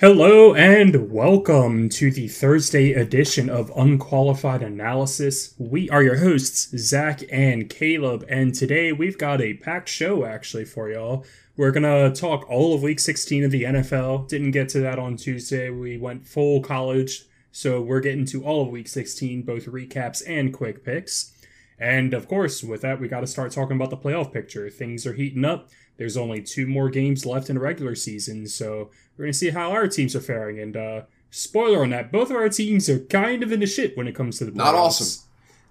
Hello and welcome to the Thursday edition of Unqualified Analysis. We are your hosts, Zach and Caleb, and today we've got a packed show actually for y'all. We're gonna talk all of week 16 of the NFL. Didn't get to that on Tuesday. We went full college, so we're getting to all of week 16, both recaps and quick picks. And of course, with that, we got to start talking about the playoff picture. Things are heating up. There's only two more games left in the regular season, so we're going to see how our teams are faring. And uh, spoiler on that, both of our teams are kind of in the shit when it comes to the playoffs. Not awesome.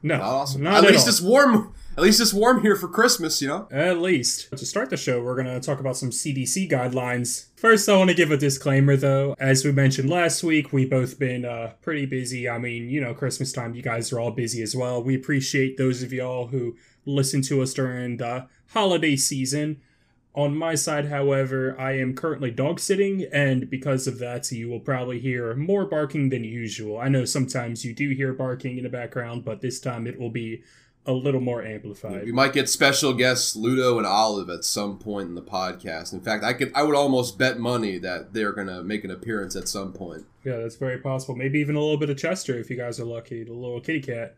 No, Not awesome. Not at, at least all. it's warm. At least it's warm here for Christmas, you know. At least. To start the show, we're going to talk about some CDC guidelines. First, I want to give a disclaimer though. As we mentioned last week, we've both been uh, pretty busy. I mean, you know, Christmas time, you guys are all busy as well. We appreciate those of y'all who listen to us during the holiday season. On my side, however, I am currently dog sitting, and because of that, you will probably hear more barking than usual. I know sometimes you do hear barking in the background, but this time it will be a little more amplified. We might get special guests Ludo and Olive at some point in the podcast. In fact, I could I would almost bet money that they're gonna make an appearance at some point. Yeah, that's very possible. Maybe even a little bit of Chester if you guys are lucky. The little kitty cat.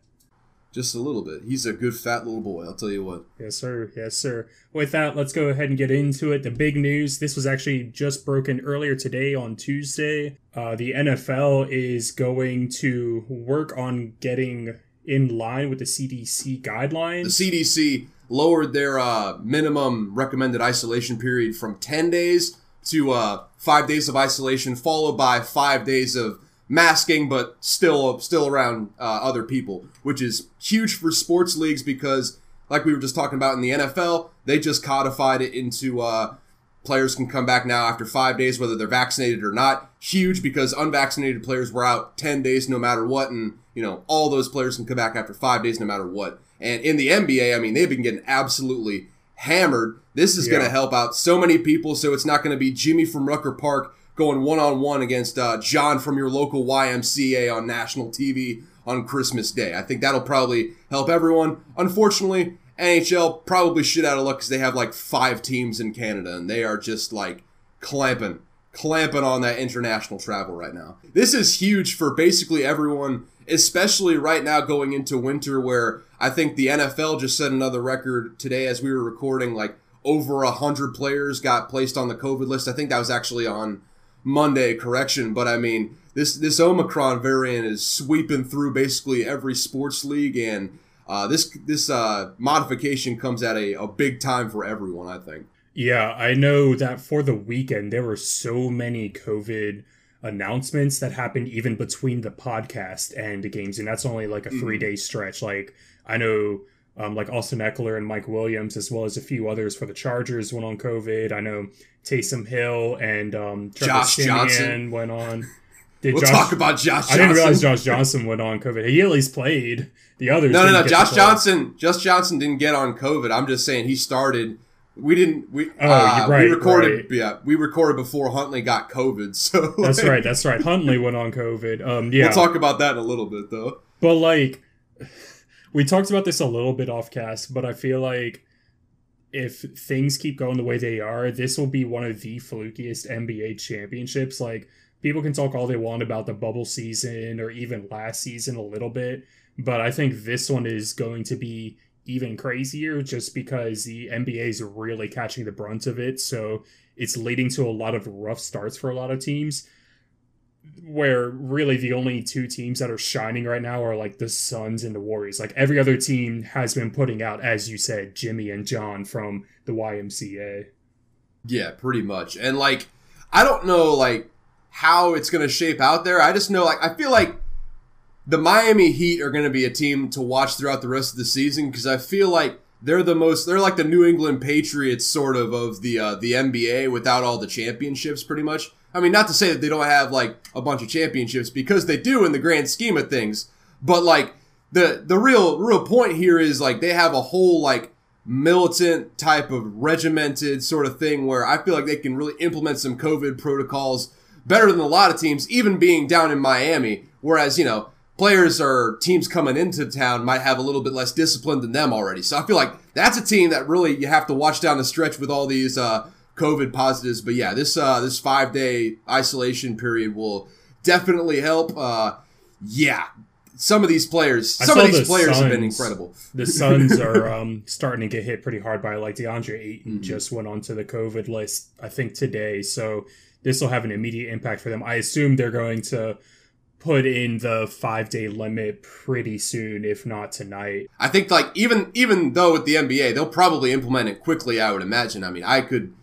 Just a little bit. He's a good fat little boy, I'll tell you what. Yes, sir. Yes, sir. With that, let's go ahead and get into it. The big news this was actually just broken earlier today on Tuesday. Uh, the NFL is going to work on getting in line with the CDC guidelines. The CDC lowered their uh, minimum recommended isolation period from 10 days to uh, five days of isolation, followed by five days of masking, but still still around uh, other people, which is huge for sports leagues because, like we were just talking about in the NFL, they just codified it into uh, players can come back now after five days, whether they're vaccinated or not. Huge because unvaccinated players were out 10 days no matter what, and you know all those players can come back after five days no matter what. And in the NBA, I mean, they've been getting absolutely hammered. This is going to help out so many people, so it's not going to be Jimmy from Rucker Park going one on one against uh, John from your local YMCA on national TV on Christmas Day. I think that'll probably help everyone. Unfortunately, NHL probably shit out of luck because they have like five teams in Canada and they are just like clamping, clamping on that international travel right now. This is huge for basically everyone, especially right now going into winter where I think the NFL just set another record today as we were recording, like over a hundred players got placed on the COVID list. I think that was actually on Monday, correction, but I mean this this Omicron variant is sweeping through basically every sports league, and uh, this this uh, modification comes at a, a big time for everyone. I think. Yeah, I know that for the weekend there were so many COVID announcements that happened even between the podcast and the games, and that's only like a three day stretch. Like I know, um, like Austin Ekeler and Mike Williams, as well as a few others for the Chargers went on COVID. I know Taysom Hill and um, Trevor Josh Siemian Johnson. went on. Did We'll Josh- talk about Josh. I didn't realize Josh Johnson went on COVID. He at least played. The others. No, no, no. Josh. Johnson. Josh Johnson didn't get on COVID. I'm just saying he started. We didn't. We Oh, uh, you're right, we recorded. right. Yeah, we recorded before Huntley got COVID. So That's right. That's right. Huntley went on COVID. Um, yeah. We'll talk about that in a little bit, though. But like we talked about this a little bit off cast, but I feel like if things keep going the way they are, this will be one of the flukiest NBA championships. Like people can talk all they want about the bubble season or even last season a little bit, but I think this one is going to be even crazier just because the NBA is really catching the brunt of it. So it's leading to a lot of rough starts for a lot of teams where really the only two teams that are shining right now are like the Suns and the Warriors. Like every other team has been putting out, as you said, Jimmy and John from the YMCA. Yeah, pretty much. And like, I don't know like how it's gonna shape out there. I just know like I feel like the Miami Heat are gonna be a team to watch throughout the rest of the season because I feel like they're the most they're like the New England Patriots sort of of the uh, the NBA without all the championships pretty much. I mean, not to say that they don't have like a bunch of championships because they do in the grand scheme of things, but like the the real real point here is like they have a whole like militant type of regimented sort of thing where I feel like they can really implement some COVID protocols better than a lot of teams, even being down in Miami. Whereas, you know, players or teams coming into town might have a little bit less discipline than them already. So I feel like that's a team that really you have to watch down the stretch with all these uh, COVID positives. But yeah, this uh, this five day isolation period will definitely help. Uh, yeah, some of these players, some of these the players Suns, have been incredible. The Suns are um, starting to get hit pretty hard by like DeAndre Ayton mm-hmm. just went onto the COVID list, I think today. So this will have an immediate impact for them. I assume they're going to put in the five day limit pretty soon, if not tonight. I think like even even though with the NBA, they'll probably implement it quickly. I would imagine. I mean, I could.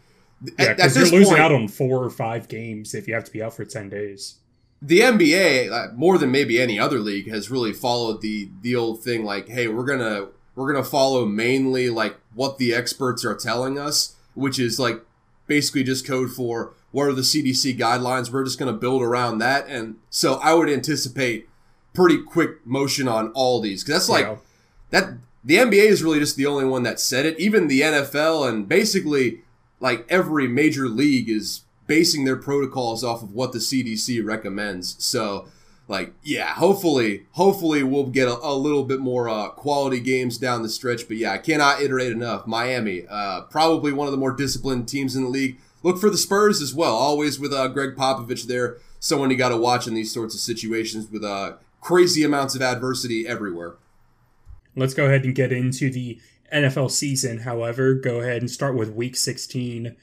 Yeah, because you're losing point, out on four or five games if you have to be out for ten days the NBA, uh, more than maybe any other league, has really followed the the old thing like, hey, we're gonna we're gonna follow mainly like what the experts are telling us, which is like basically just code for what are the CDC guidelines. We're just gonna build around that, and so I would anticipate pretty quick motion on all these because that's like yeah. that. The NBA is really just the only one that said it. Even the NFL and basically like every major league is basing their protocols off of what the CDC recommends. So, like, yeah, hopefully, hopefully we'll get a, a little bit more uh, quality games down the stretch. But yeah, I cannot iterate enough. Miami, uh, probably one of the more disciplined teams in the league. Look for the Spurs as well. Always with uh, Gregg Popovich there, someone you got to watch in these sorts of situations with uh, crazy amounts of adversity everywhere. Let's go ahead and get into the NFL season. However, go ahead and start with Week 16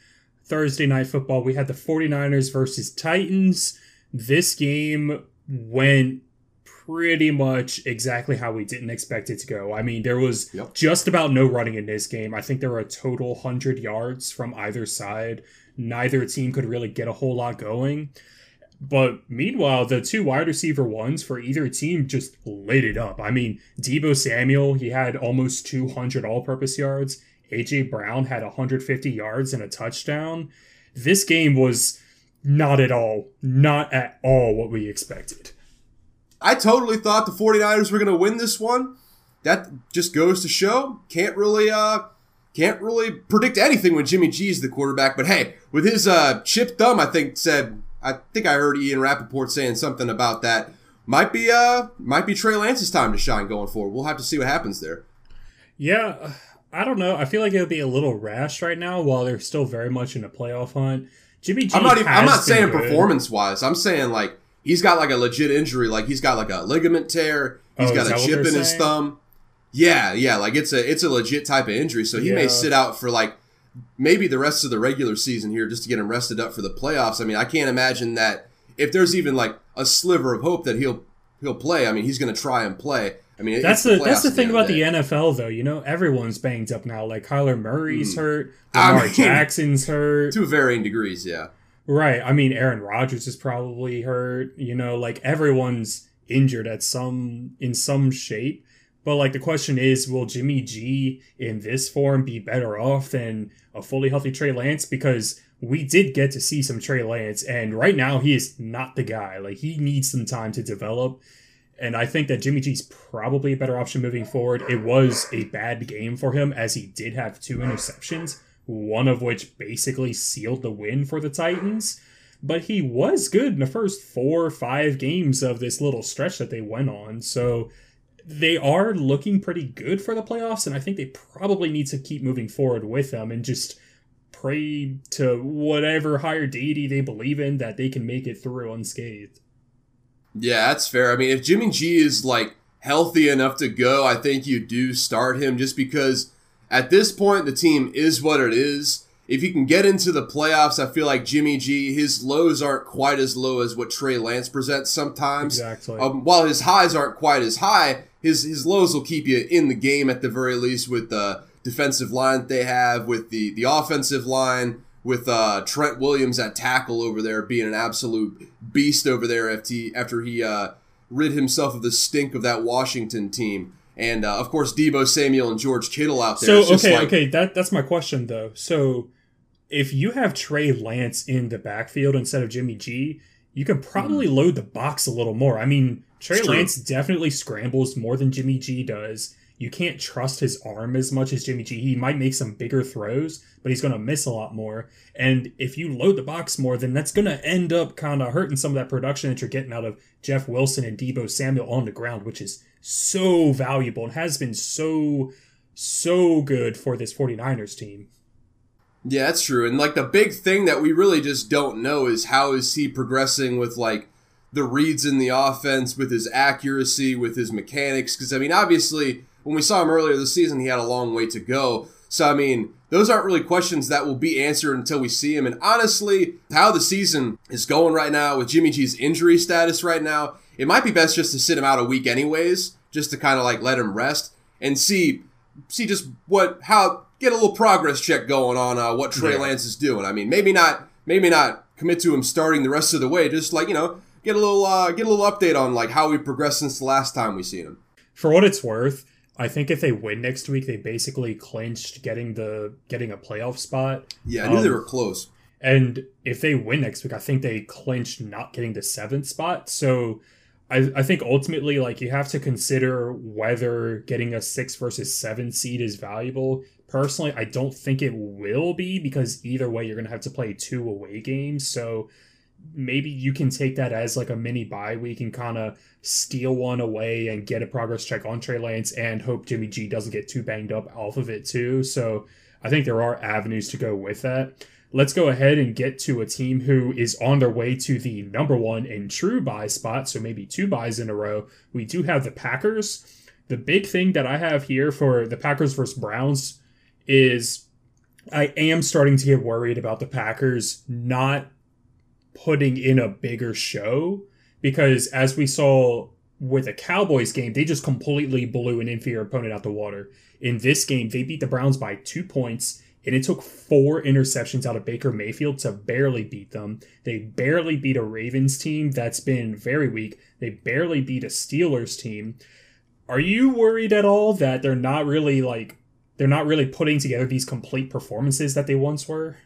Thursday night football, we had the 49ers versus Titans. This game went pretty much exactly how we didn't expect it to go. I mean, there was yep. just about no running in this game. I think there were a total 100 yards from either side. Neither team could really get a whole lot going. But meanwhile, the two wide receiver ones for either team just lit it up. I mean, Deebo Samuel, he had almost 200 all purpose yards. AJ Brown had 150 yards and a touchdown. This game was not at all, not at all what we expected. I totally thought the 49ers were going to win this one. That just goes to show can't really uh can't really predict anything when Jimmy G is the quarterback. But hey, with his uh chip thumb, I think said I think I heard Ian Rapoport saying something about that. Might be uh might be Trey Lance's time to shine going forward. We'll have to see what happens there. Yeah, I don't know. I feel like it would be a little rash right now while they're still very much in a playoff hunt. Jimmy G. I'm not even. I'm not saying performance wise. I'm saying like he's got like a legit injury. Like he's got like a ligament tear. He's oh, got a chip in saying? his thumb. Yeah, yeah. Like it's a it's a legit type of injury. So he yeah. may sit out for like maybe the rest of the regular season here just to get him rested up for the playoffs. I mean, I can't imagine that if there's even like a sliver of hope that he'll he'll play. I mean, he's going to try and play. I mean, that's the, the that's the thing the about the NFL though. You know, everyone's banged up now. Like Kyler Murray's mm. hurt, Lamar I mean, Jackson's hurt to varying degrees. Yeah, right. I mean, Aaron Rodgers is probably hurt. You know, like everyone's injured at some in some shape. But like the question is, will Jimmy G in this form be better off than a fully healthy Trey Lance? Because we did get to see some Trey Lance, and right now he is not the guy. Like he needs some time to develop. And I think that Jimmy G's probably a better option moving forward. It was a bad game for him as he did have two interceptions, one of which basically sealed the win for the Titans. But he was good in the first four or five games of this little stretch that they went on. So they are looking pretty good for the playoffs, and I think they probably need to keep moving forward with them and just pray to whatever higher deity they believe in that they can make it through unscathed. Yeah, that's fair. I mean, if Jimmy G is like healthy enough to go, I think you do start him just because at this point the team is what it is. If you can get into the playoffs, I feel like Jimmy G, his lows aren't quite as low as what Trey Lance presents sometimes. Exactly. Um, while his highs aren't quite as high, his his lows will keep you in the game at the very least with the defensive line that they have, with the the offensive line with uh, Trent Williams at tackle over there being an absolute beast over there after he, after he uh, rid himself of the stink of that Washington team. And uh, of course, Deebo Samuel and George Kittle out there. So okay, like, okay, that that's my question though. So if you have Trey Lance in the backfield instead of Jimmy G, you can probably mm-hmm. load the box a little more. I mean, Trey Lance definitely scrambles more than Jimmy G does. You can't trust his arm as much as Jimmy G. He might make some bigger throws, but he's going to miss a lot more. And if you load the box more, then that's going to end up kind of hurting some of that production that you're getting out of Jeff Wilson and Deebo Samuel on the ground, which is so valuable and has been so, so good for this 49ers team. Yeah, that's true. And like the big thing that we really just don't know is how is he progressing with like the reads in the offense, with his accuracy, with his mechanics. Because I mean, obviously, when we saw him earlier this season, he had a long way to go. So I mean, those aren't really questions that will be answered until we see him. And honestly, how the season is going right now with Jimmy G's injury status right now, it might be best just to sit him out a week anyways, just to kind of like let him rest and see see just what how get a little progress check going on uh, what Trey yeah. Lance is doing. I mean, maybe not maybe not commit to him starting the rest of the way, just like you know get a little uh, get a little update on like how we progressed since the last time we seen him. For what it's worth, I think if they win next week, they basically clinched getting the getting a playoff spot. Yeah, I knew um, they were close. And if they win next week, I think they clinched not getting the seventh spot. So I, I think ultimately, like you have to consider whether getting a six versus seven seed is valuable. Personally, I don't think it will be because either way, you're going to have to play two away games. So maybe you can take that as like a mini bye week and kind of steal one away and get a progress check on Trey Lance and hope Jimmy G doesn't get too banged up off of it too. So I think there are avenues to go with that let's go ahead and get to a team who is on their way to the number one and true buy spot. So maybe two buys in a row. We do have the Packers. The big thing that I have here for the Packers versus Browns is I am starting to get worried about the Packers not putting in a bigger show because as we saw with a Cowboys game, they just completely blew an inferior opponent out the water. In this game, they beat the Browns by two points and it took four interceptions out of Baker Mayfield to barely beat them. They barely beat a Ravens team that's been very weak. They barely beat a Steelers team. Are you worried at all that they're not really like they're not really putting together these complete performances that they once were?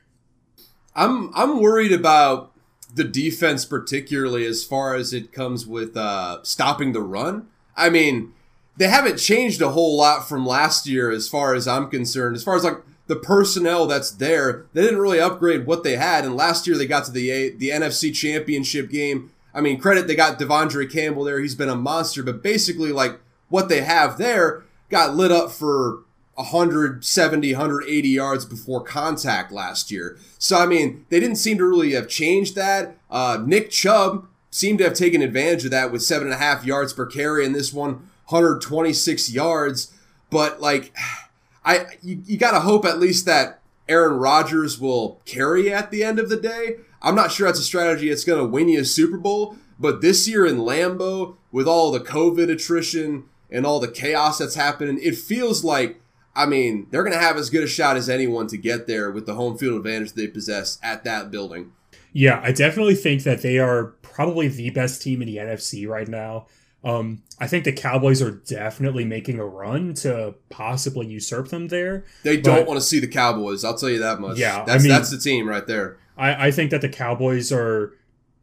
I'm I'm worried about the defense particularly as far as it comes with uh, stopping the run. I mean, they haven't changed a whole lot from last year as far as I'm concerned. As far as like the personnel that's there, they didn't really upgrade what they had. And last year they got to the the NFC Championship game. I mean, credit they got De'Vondre Campbell there. He's been a monster, but basically like what they have there got lit up for 170, 180 yards before contact last year. So I mean, they didn't seem to really have changed that. Uh, Nick Chubb seemed to have taken advantage of that with seven and a half yards per carry in this one, 126 yards. But like I you, you got to hope at least that Aaron Rodgers will carry at the end of the day. I'm not sure that's a strategy that's going to win you a Super Bowl, but this year in Lambeau, with all the COVID attrition and all the chaos that's happening, it feels like, I mean, they're going to have as good a shot as anyone to get there with the home field advantage they possess at that building. Yeah, I definitely think that they are probably the best team in the NFC right now. Um, I think the Cowboys are definitely making a run to possibly usurp them there. They don't want to see the Cowboys. I'll tell you that much. Yeah, that's I mean, that's the team right there. I, I think that the Cowboys are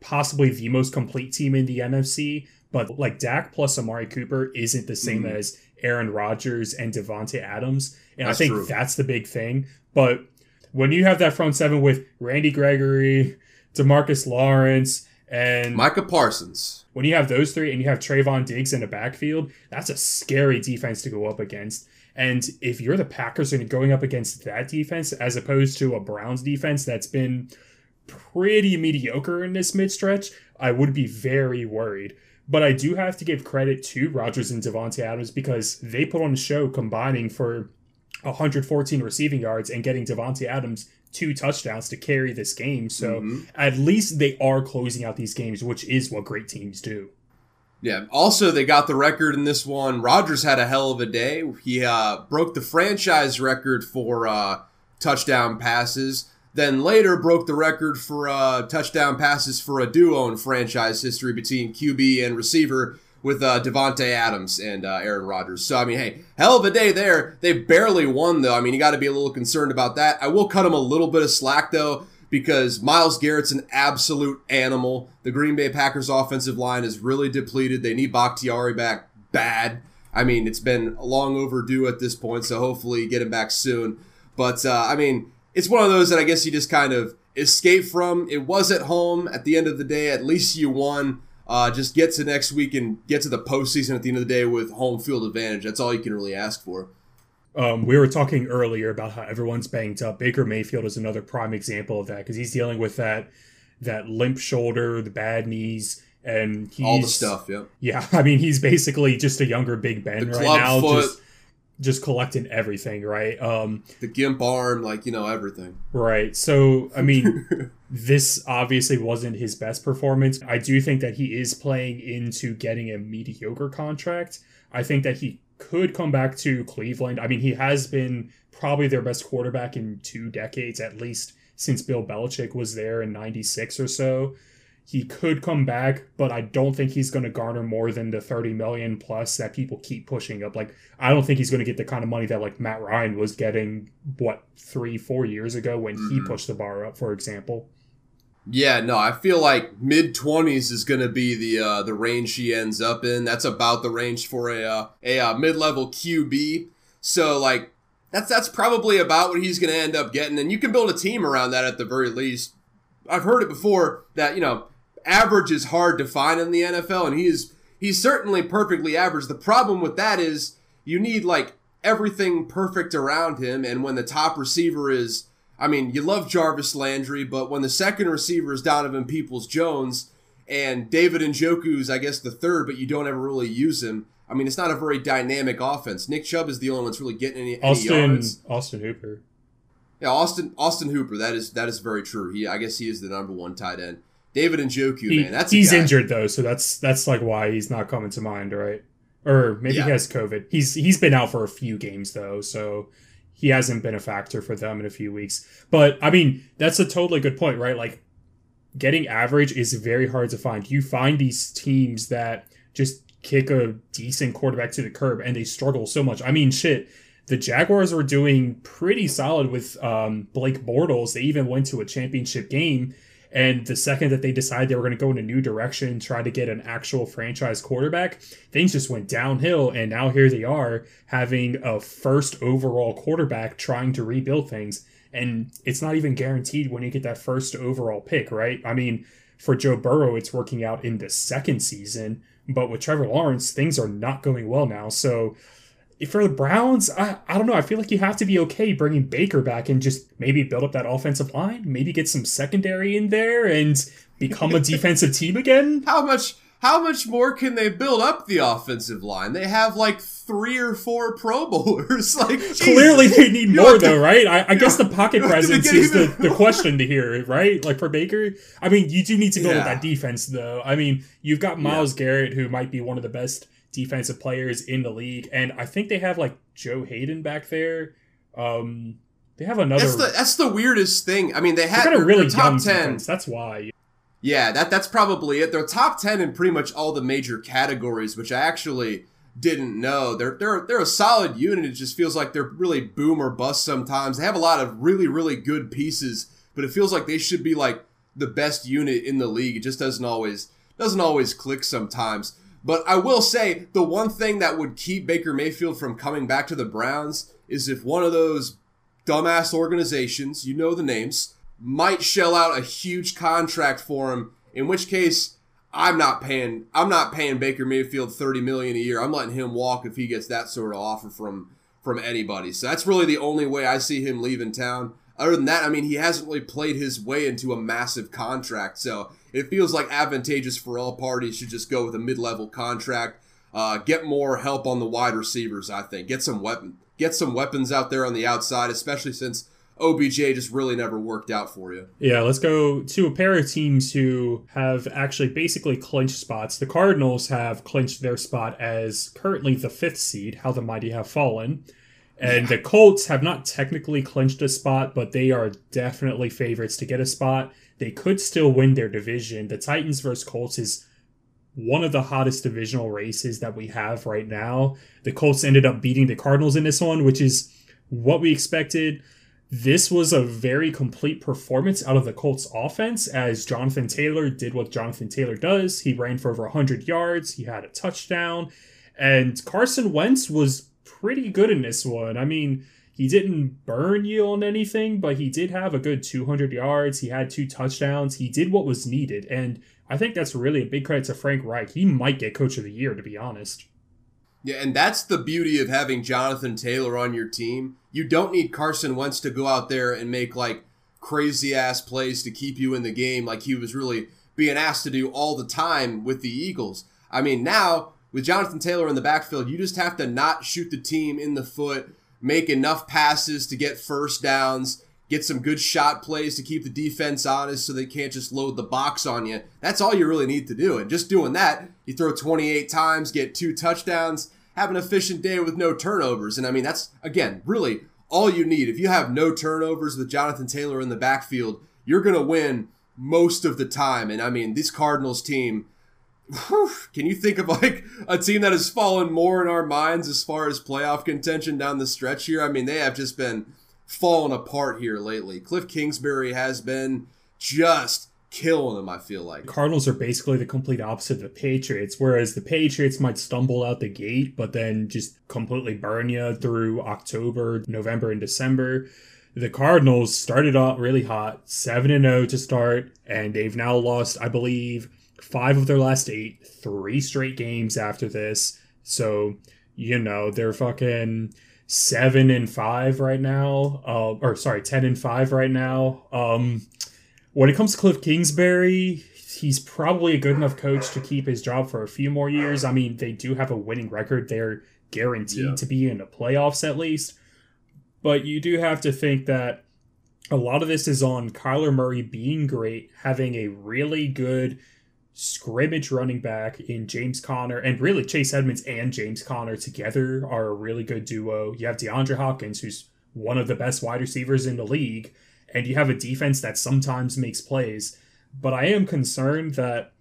possibly the most complete team in the NFC. But like Dak plus Amari Cooper isn't the same mm-hmm. as Aaron Rodgers and Davante Adams, and that's I think true. that's the big thing. But when you have that front seven with Randy Gregory, Demarcus Lawrence, and Micah Parsons. When you have those three and you have Trevon Diggs in the backfield, that's a scary defense to go up against. And if you're the Packers and going up against that defense as opposed to a Browns defense that's been pretty mediocre in this mid stretch, I would be very worried. But I do have to give credit to Rodgers and Davante Adams because they put on a show combining for 114 receiving yards and getting Davante Adams two touchdowns to carry this game. So mm-hmm. at least they are closing out these games, which is what great teams do. Yeah. Also, they got the record in this one. Rodgers had a hell of a day. He uh, broke the franchise record for uh, touchdown passes. Then later broke the record for uh, touchdown passes for a duo in franchise history between QB and receiver with uh, Davante Adams and uh, Aaron Rodgers. So I mean, hey, hell of a day there. They barely won though. I mean, you got to be a little concerned about that. I will cut them a little bit of slack though because Myles Garrett's an absolute animal. The Green Bay Packers offensive line is really depleted. They need Bakhtiari back bad. I mean, it's been long overdue at this point, so hopefully get him back soon. But uh, I mean, it's one of those that I guess you just kind of escape from. It was at home. At the end of the day, at least you won. Uh, just get to next week and get to the postseason at the end of the day with home field advantage. That's all you can really ask for. Um, we were talking earlier about how everyone's banged up. Baker Mayfield is another prime example of that because he's dealing with that that limp shoulder, the bad knees, and he's, all the stuff. Yep. Yeah, I mean he's basically just a younger Big Ben The right now, foot. just just collecting everything, right? Um, The gimp arm, like you know everything. right. So I mean, this obviously wasn't his best performance. I do think that he is playing into getting a mediocre contract. I think that he could come back to Cleveland. I mean, he has been probably their best quarterback in two decades, at least since Bill Belichick was there in 96 or so. He could come back, but I don't think he's going to garner more than the 30 million plus that people keep pushing up. Like, I don't think he's going to get the kind of money that, like, Matt Ryan was getting, what, three, four years ago when he Mhm. pushed the bar up, for example. Yeah, no, I feel like mid twenties is going to be the uh, the range he ends up in. That's about the range for a uh, a uh, mid level QB. So like that's that's probably about what he's going to end up getting, and you can build a team around that at the very least. I've heard it before that you know average is hard to find in the NFL, and he's he's certainly perfectly average. The problem with that is you need like everything perfect around him, and when the top receiver is I mean, you love Jarvis Landry, but when the second receiver is Donovan Peoples Jones and David and Njoku's, I guess, the third, but you don't ever really use him. I mean, it's not a very dynamic offense. Nick Chubb is the only one that's really getting any, any Austin yards. Austin Hooper. Yeah, Austin Austin Hooper. That is that is very true. He, I guess, he is the number one tight end. David Njoku, He- man, that's he's guy. injured though, so that's that's like why he's not coming to mind, right? Or maybe Yeah. he has COVID. He's he's been out for a few games though, so he hasn't been a factor for them in a few weeks. But I mean, that's a totally good point, right? Like getting average is very hard to find. You find these teams that just kick a decent quarterback to the curb and they struggle so much. I mean, shit. The Jaguars were doing pretty solid with um, Blake Bortles. They even went to a championship game. And the second that they decided they were going to go in a new direction, try to get an actual franchise quarterback, things just went downhill. And now here they are having a first overall quarterback trying to rebuild things. And it's not even guaranteed when you get that first overall pick, right? I mean, for Joe Burrow, it's working out in the second season. But with Trevor Lawrence, things are not going well now. So for the Browns, I, I don't know. I feel like you have to be okay bringing Baker back and just maybe build up that offensive line, maybe get some secondary in there and become a defensive team again. How much? How much more can they build up the offensive line? They have like three or four Pro Bowlers. Like Jesus. Clearly, they need more, though, right? I, I guess the pocket you have to presence is the, the question to hear, right? Like for Baker, I mean, you do need to build up that defense, though. I mean, you've got Myles Garrett, who might be one of the best defensive players in the league, and I think they have like Joe Haden back there. Um, they have another. That's the that's the weirdest thing. I mean, they had got a really top ten. defense. That's why. Yeah, that that's probably it. They're top ten in pretty much all the major categories, which I actually didn't know. They're they're they're a solid unit. It just feels like they're really boom or bust sometimes. They have a lot of really really good pieces, but it feels like they should be like the best unit in the league. It just doesn't always doesn't always click sometimes. But I will say the one thing that would keep Baker Mayfield from coming back to the Browns is if one of those dumbass organizations, you know the names, might shell out a huge contract for him. In which case, I'm not paying. I'm not paying Baker Mayfield thirty million a year. I'm letting him walk if he gets that sort of offer from from anybody. So that's really the only way I see him leaving town. Other than that, I mean, he hasn't really played his way into a massive contract. So it feels like advantageous for all parties to just go with a mid-level contract. Uh, get more help on the wide receivers. I think get some weapon, get some weapons out there on the outside, especially since OBJ just really never worked out for you. Yeah, let's go to a pair of teams who have actually basically clinched spots. The Cardinals have clinched their spot as currently the fifth seed, how the mighty have fallen. And the Colts have not technically clinched a spot, but they are definitely favorites to get a spot. They could still win their division. The Titans versus Colts is one of the hottest divisional races that we have right now. The Colts ended up beating the Cardinals in this one, which is what we expected. This was a very complete performance out of the Colts offense as Jonathan Taylor did what Jonathan Taylor does. He ran for over 100 yards, he had a touchdown, and Carson Wentz was pretty good in this one. I mean, he didn't burn you on anything, but he did have a good 200 yards. He had two touchdowns. He did what was needed. And I think that's really a big credit to Frank Reich. He might get coach of the year, to be honest. Yeah, and that's the beauty of having Jonathan Taylor on your team. You don't need Carson Wentz to go out there and make like crazy ass plays to keep you in the game like he was really being asked to do all the time with the Eagles. I mean, now with Jonathan Taylor in the backfield, you just have to not shoot the team in the foot, make enough passes to get first downs, get some good shot plays to keep the defense honest so they can't just load the box on you. That's all you really need to do. And just doing that, you throw 28 times, get two touchdowns, have an efficient day with no turnovers. And I mean, that's, again, really all you need. If you have no turnovers with Jonathan Taylor in the backfield, you're going to win most of the time. And I mean, this Cardinals team, can you think of like a team that has fallen more in our minds as far as playoff contention down the stretch here? I mean, they have just been falling apart here lately. Cliff Kingsbury has been just killing them, I feel like. Cardinals are basically the complete opposite of the Patriots, whereas the Patriots might stumble out the gate, but then just completely burn you through October, November, and December the Cardinals started out really hot, 7 and 0 to start, and they've now lost, I believe, five of their last eight, three straight games after this. So, you know, they're fucking 7 and 5 right now. Uh, or, sorry, 10 and 5 right now. Um, when it comes to Cliff Kingsbury, he's probably a good enough coach to keep his job for a few more years. I mean, they do have a winning record. They're guaranteed yeah. to be in the playoffs at least. But you do have to think that a lot of this is on Kyler Murray being great, having a really good scrimmage running back in James Conner, and really Chase Edmonds and James Conner together are a really good duo. You have DeAndre Hopkins, who's one of the best wide receivers in the league, and you have a defense that sometimes makes plays. But I am concerned that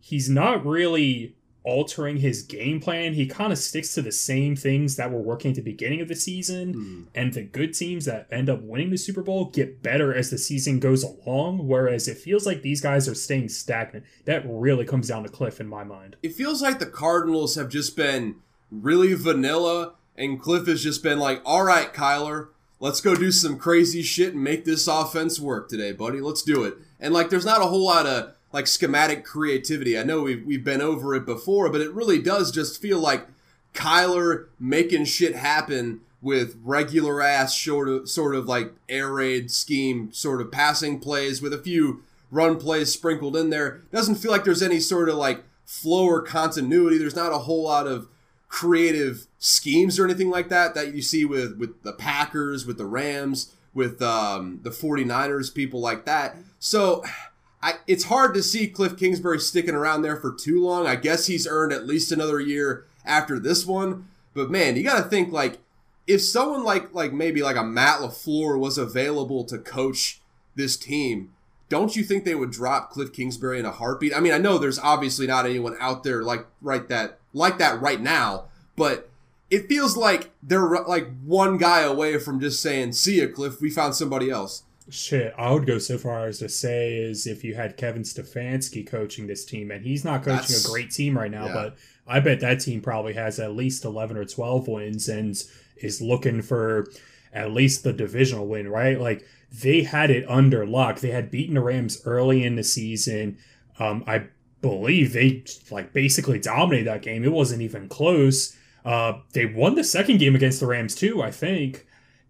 he's not really altering his game plan. He kind of sticks to the same things that were working at the beginning of the season. Mm. And the good teams that end up winning the Super Bowl get better as the season goes along. Whereas it feels like these guys are staying stagnant. That really comes down to Cliff in my mind. It feels like the Cardinals have just been really vanilla, and Cliff has just been like, all right, Kyler. Let's go do some crazy shit and make this offense work today, buddy. Let's do it. And like, there's not a whole lot of like schematic creativity. I know we've, we've been over it before, but it really does just feel like Kyler making shit happen with regular ass sort of sort of like air raid scheme sort of passing plays with a few run plays sprinkled in there. Doesn't feel like there's any sort of like flow or continuity. There's not a whole lot of creative schemes or anything like that that you see with with the Packers, with the Rams, with um, the 49ers, people like that. So I, it's hard to see Cliff Kingsbury sticking around there for too long. I guess he's earned at least another year after this one. But man, you got to think like if someone like like maybe like a Matt LaFleur was available to coach this team, don't you think they would drop Cliff Kingsbury in a heartbeat? I mean, I know there's obviously not anyone out there like right that like that right now, but it feels like they're like one guy away from just saying, "See ya, Cliff. We found somebody else." Shit, I would go so far as to say is if you had Kevin Stefanski coaching this team, and he's not coaching That's, a great team right now, yeah. but I bet that team probably has at least eleven or twelve wins and is looking for at least the divisional win, right? Like they had it under lock. They had beaten the Rams early in the season. Um, I believe they like basically dominated that game. It wasn't even close. Uh, they won the second game against the Rams too, I think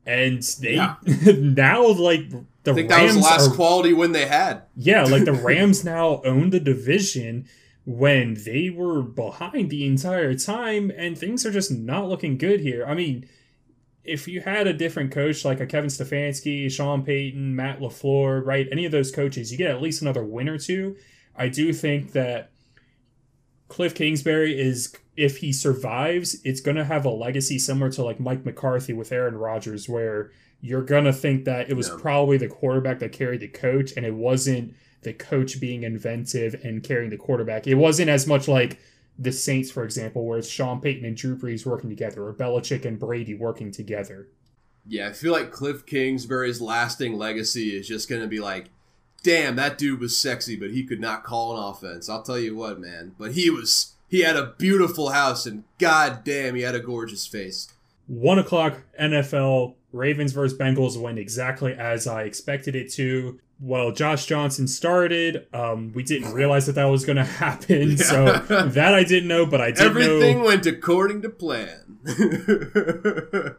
and they yeah. now like the I think Rams that was the last are, quality win they had. Yeah, like the Rams now own the division when they were behind the entire time, and things are just not looking good here. I mean, if you had a different coach like a Kevin Stefanski, Sean Payton, Matt LaFleur, right, any of those coaches, you get at least another win or two. I do think that Cliff Kingsbury is if he survives, it's going to have a legacy similar to like Mike McCarthy with Aaron Rodgers, where you're going to think that it was yeah. probably the quarterback that carried the coach and it wasn't the coach being inventive and carrying the quarterback. It wasn't as much like the Saints, for example, where it's Sean Payton and Drew Brees working together or Belichick and Brady working together. Yeah, I feel like Cliff Kingsbury's lasting legacy is just going to be like, damn, that dude was sexy, but he could not call an offense. I'll tell you what, man. But he was he had a beautiful house, and god damn, he had a gorgeous face. One o'clock NFL Ravens versus Bengals went exactly as I expected it to. well, Josh Johnson started. Um, we didn't realize that that was going to happen, so that I didn't know, but I did Everything know. went according to plan.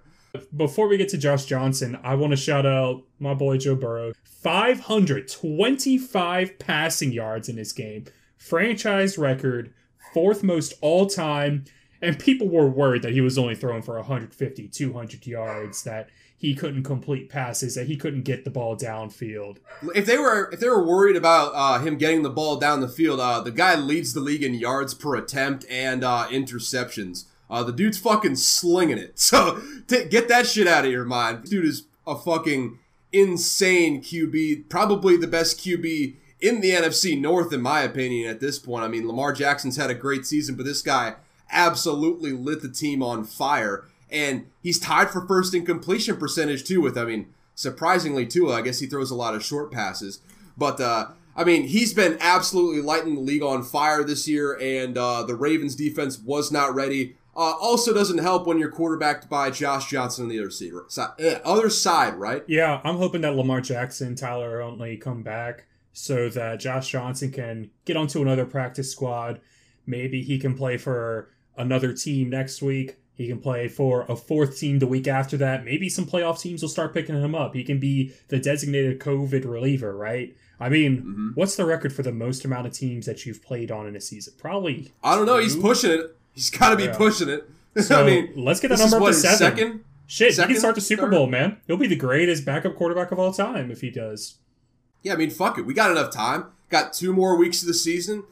Before we get to Josh Johnson, I want to shout out my boy Joe Burrow. 525 passing yards in this game. Franchise record, fourth most all time. And people were worried that he was only throwing for 150, 200 yards, that he couldn't complete passes, that he couldn't get the ball downfield. if they were if they were worried about uh, him getting the ball down the field, uh, the guy leads the league in yards per attempt and uh, interceptions. Uh, the dude's fucking slinging it. So t- get that shit out of your mind. Dude is a fucking insane QB, probably the best QB in the NFC North, in my opinion. At this point, I mean, Lamar Jackson's had a great season, but this guy absolutely lit the team on fire. And he's tied for first in completion percentage too. With I mean, surprisingly too, I guess he throws a lot of short passes, but. uh I mean, he's been absolutely lighting the league on fire this year, and uh, the Ravens defense was not ready. Uh, also, doesn't help when you're quarterbacked by Josh Johnson on the other side, uh, other side, right? Yeah, I'm hoping that Lamar Jackson, Tyler only come back so that Josh Johnson can get onto another practice squad. Maybe he can play for another team next week. He can play for a fourth team the week after that. Maybe some playoff teams will start picking him up. He can be the designated COVID reliever, right? I mean, Mm-hmm. what's the record for the most amount of teams that you've played on in a season? Probably. I don't know. He's pushing it. He's got to be Yeah. pushing it. So I mean, let's get that number up what to seven. second. Shit, he can start the Super third? Bowl, man. He'll be the greatest backup quarterback of all time if he does. Yeah, I mean, fuck it. We got enough time. Got two more weeks of the season.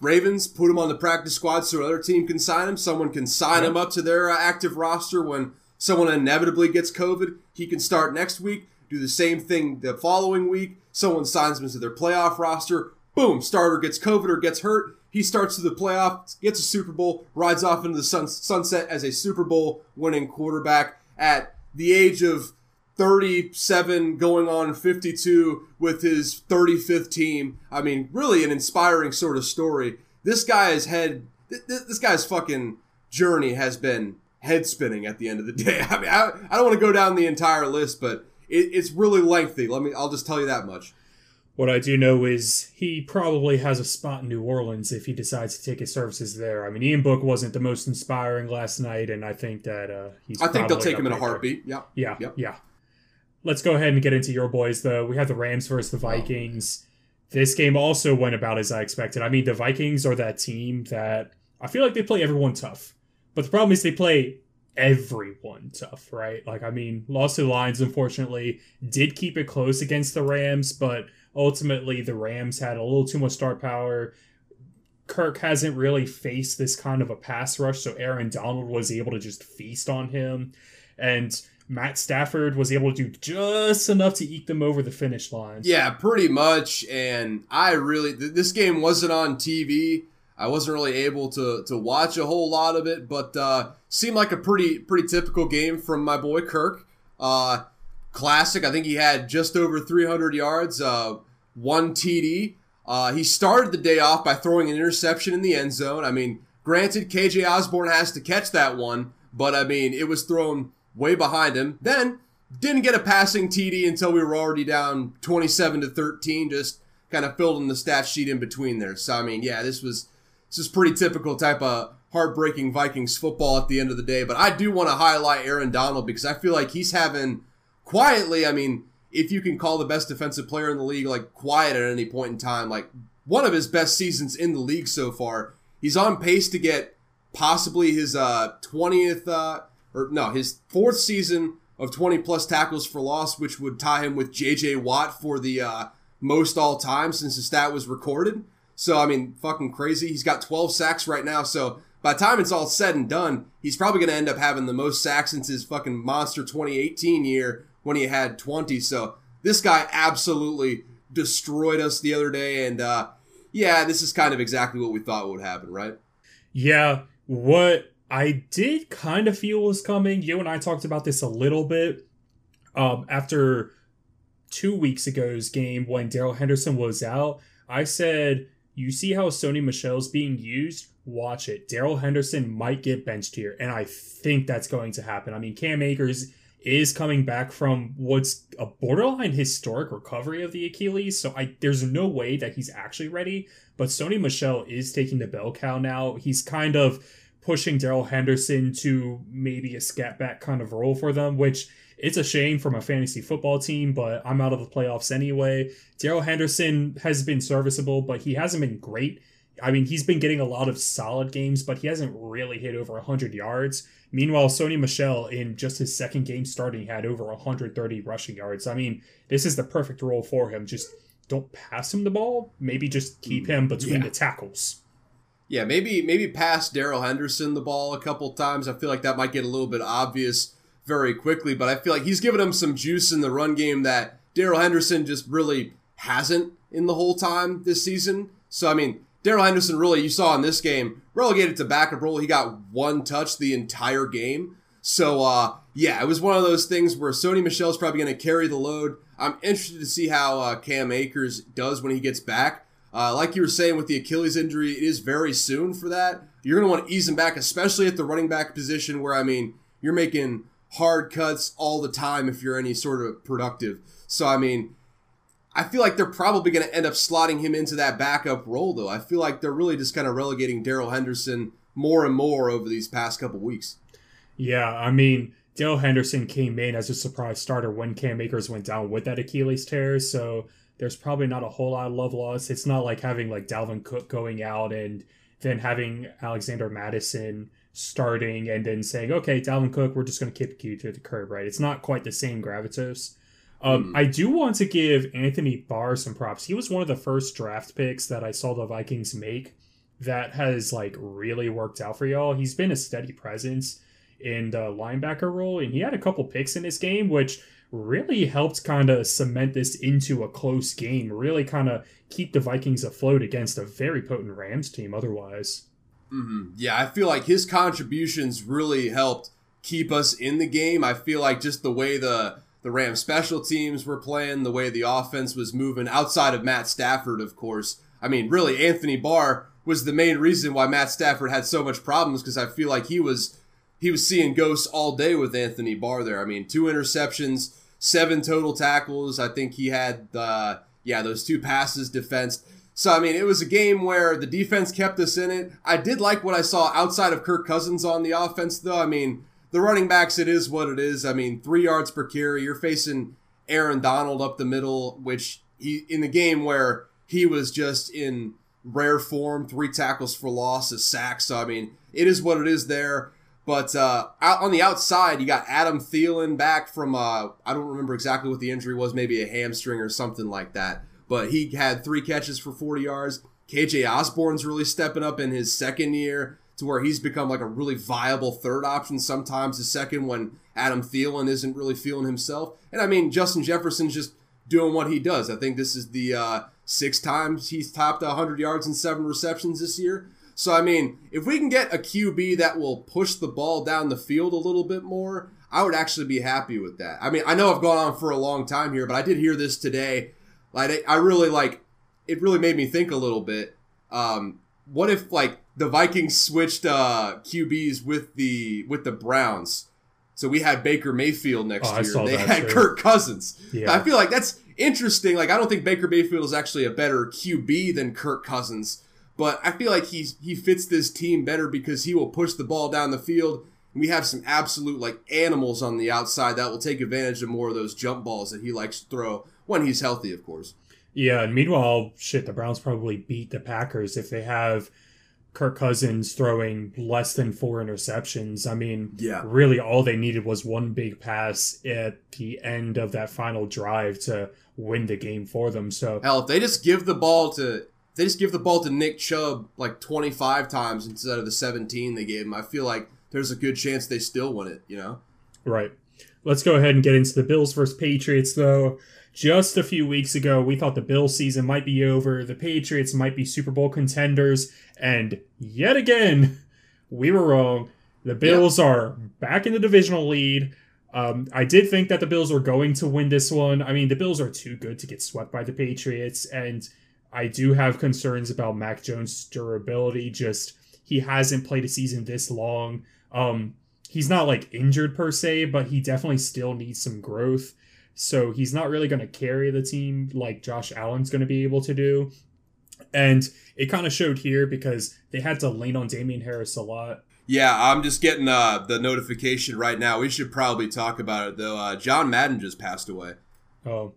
Ravens put him on the practice squad so another team can sign him. Someone can sign him up to their uh, active roster when someone inevitably gets COVID. He can start next week. Do the same thing the following week. Someone signs him to their playoff roster. Boom, starter gets COVID or gets hurt. He starts to the playoff, gets a Super Bowl, rides off into the sun- sunset as a Super Bowl winning quarterback at the age of 37 going on 52 with his 35th team. I mean, really an inspiring sort of story. This guy's head, th- th- this guy's fucking journey has been head spinning at the end of the day. I mean, I, I don't want to go down the entire list, but it, it's really lengthy. Let me, I'll just tell you that much. What I do know is he probably has a spot in New Orleans if he decides to take his services there. I mean, Ian Book wasn't the most inspiring last night, and I think that uh, he's. I think they'll take him in a there. heartbeat. Yeah. Yeah, Yep. yeah. Let's go ahead and get into your boys, though. We have the Rams versus the Vikings. This game also went about as I expected. I mean, the Vikings are that team that I feel like they play everyone tough. But the problem is they play everyone tough, right? Like, I mean, lost to the Lions, unfortunately, did keep it close against the Rams, but ultimately the Rams had a little too much star power. Kirk hasn't really faced this kind of a pass rush, so Aaron Donald was able to just feast on him. And Matt Stafford was able to do just enough to eke them over the finish line. Yeah, pretty much. And I really, th- this game wasn't on TV. I wasn't really able to to watch a whole lot of it, but uh, seemed like a pretty pretty typical game from my boy Kirk. Uh, classic. I think he had just over 300 yards, uh, one TD. Uh, he started the day off by throwing an interception in the end zone. I mean, granted, KJ Osborn has to catch that one, but I mean, it was thrown way behind him. Then didn't get a passing TD until we were already down 27 to 13. Just kind of filled in the stat sheet in between there. So I mean, yeah, this was this is pretty typical type of heartbreaking Vikings football at the end of the day. But I do want to highlight Aaron Donald because I feel like he's having quietly. I mean, if you can call the best defensive player in the league like quiet at any point in time, like one of his best seasons in the league so far. He's on pace to get possibly his uh 20th uh or no, his fourth season of 20 plus tackles for loss, which would tie him with JJ Watt for the uh most all time since the stat was recorded. So I mean, fucking crazy. He's got 12 sacks right now. So by the time it's all said and done, he's probably going to end up having the most sacks since his fucking monster 2018 year when he had 20. So this guy absolutely destroyed us the other day. And uh, yeah, this is kind of exactly what we thought would happen, right? Yeah, what I did kind of feel was coming. You and I talked about this a little bit um, after two weeks ago's game when Darrell Henderson was out. I said, "You see how Sony Michel's being used? Watch it. Darrell Henderson might get benched here, and I think that's going to happen. I mean, Cam Akers." is coming back from what's a borderline historic recovery of the Achilles. So I there's no way that he's actually ready. But Sony Michelle is taking the bell cow now. He's kind of pushing Darrell Henderson to maybe a scat back kind of role for them, which it's a shame from a fantasy football team, but I'm out of the playoffs anyway. Darrell Henderson has been serviceable, but he hasn't been great. I mean, he's been getting a lot of solid games, but he hasn't really hit over 100 yards. Meanwhile, Sony Michel, in just his second game starting, had over 130 rushing yards. I mean, this is the perfect role for him. Just don't pass him the ball. Maybe just keep mm, him between yeah. the tackles. Yeah, maybe maybe pass Darrell Henderson the ball a couple times. I feel like that might get a little bit obvious very quickly, but I feel like he's given him some juice in the run game that Darrell Henderson just really hasn't in the whole time this season. So I mean, Darrell Henderson really, you saw in this game, relegated to backup role. He got one touch the entire game. So, uh, yeah, it was one of those things where Sony Michel's probably going to carry the load. I'm interested to see how uh, Cam Akers does when he gets back. Uh, like you were saying with the Achilles injury, it is very soon for that. You're going to want to ease him back, especially at the running back position where, I mean, you're making hard cuts all the time if you're any sort of productive. So, I mean, I feel like they're probably going to end up slotting him into that backup role, though. I feel like they're really just kind of relegating Darrell Henderson more and more over these past couple weeks. Yeah, I mean, Darrell Henderson came in as a surprise starter when Cam Akers went down with that Achilles tear, so there's probably not a whole lot of love lost. It's not like having like Dalvin Cook going out and then having Alexander Mattison starting and then saying, okay, Dalvin Cook, we're just going to kick you to the curb, right? It's not quite the same gravitas. Um, mm. I do want to give Anthony Barr some props. He was one of the first draft picks that I saw the Vikings make that has like really worked out for y'all. He's been a steady presence in the linebacker role, and he had a couple picks in this game, which really helped kind of cement this into a close game. Really kind of keep the Vikings afloat against a very potent Rams team. Otherwise, mm-hmm. yeah, I feel like his contributions really helped keep us in the game. I feel like just the way the the Rams special teams were playing, the way the offense was moving, outside of Matt Stafford, of course. I mean, really, Anthony Barr was the main reason why Matt Stafford had so much problems because I feel like he was he was seeing ghosts all day with Anthony Barr there. I mean, two interceptions, seven total tackles. I think he had uh, yeah those two passes defensed. So I mean, it was a game where the defense kept us in it. I did like what I saw outside of Kirk Cousins on the offense, though. I mean, the running backs, it is what it is. I mean, three yards per carry. You're facing Aaron Donald up the middle, which he in the game where he was just in rare form, three tackles for loss, a sack. So I mean, it is what it is there. But uh, out on the outside, you got Adam Thielen back from uh, I don't remember exactly what the injury was, maybe a hamstring or something like that. But he had three catches for 40 yards. KJ Osborn's really stepping up in his second year to where he's become like a really viable third option, sometimes a second when Adam Thielen isn't really feeling himself. And I mean, Justin Jefferson's just doing what he does. I think this is the uh, six times he's topped 100 yards and seven receptions this year. So, I mean, if we can get a QB that will push the ball down the field a little bit more, I would actually be happy with that. I mean, I know I've gone on for a long time here, but I did hear this today. Like, I really like it. Really made me think a little bit. Um, what if like the Vikings switched uh, QBs with the with the Browns. So we had Baker Mayfield next oh, year. They had too. Kirk Cousins. Yeah. I feel like that's interesting. Like I don't think Baker Mayfield is actually a better QB than Kirk Cousins, but I feel like he's he fits this team better because he will push the ball down the field. We have some absolute like animals on the outside that will take advantage of more of those jump balls that he likes to throw when he's healthy, of course. Yeah, and meanwhile, shit, the Browns probably beat the Packers if they have Kirk Cousins throwing less than four interceptions. I mean, yeah. really all they needed was one big pass at the end of that final drive to win the game for them. So hell, if they just give the ball to they just give the ball to Nick Chubb like 25 times instead of the 17 they gave him, I feel like there's a good chance they still win it, you know? Right. Let's go ahead and get into the Bills versus Patriots though. Just a few weeks ago, we thought the Bills season might be over, the Patriots might be Super Bowl contenders, and yet again, we were wrong. The Bills are back in the divisional lead. Um, I did think that the Bills were going to win this one. I mean, the Bills are too good to get swept by the Patriots, and I do have concerns about Mac Jones' durability. Just he hasn't played a season this long. Um, he's not like injured per se, but he definitely still needs some growth. So he's not really going to carry the team like Josh Allen's going to be able to do. And it kind of showed here because they had to lean on Damien Harris a lot. Yeah, I'm just getting uh, the notification right now. We should probably talk about it though. Uh, John Madden just passed away. Oh,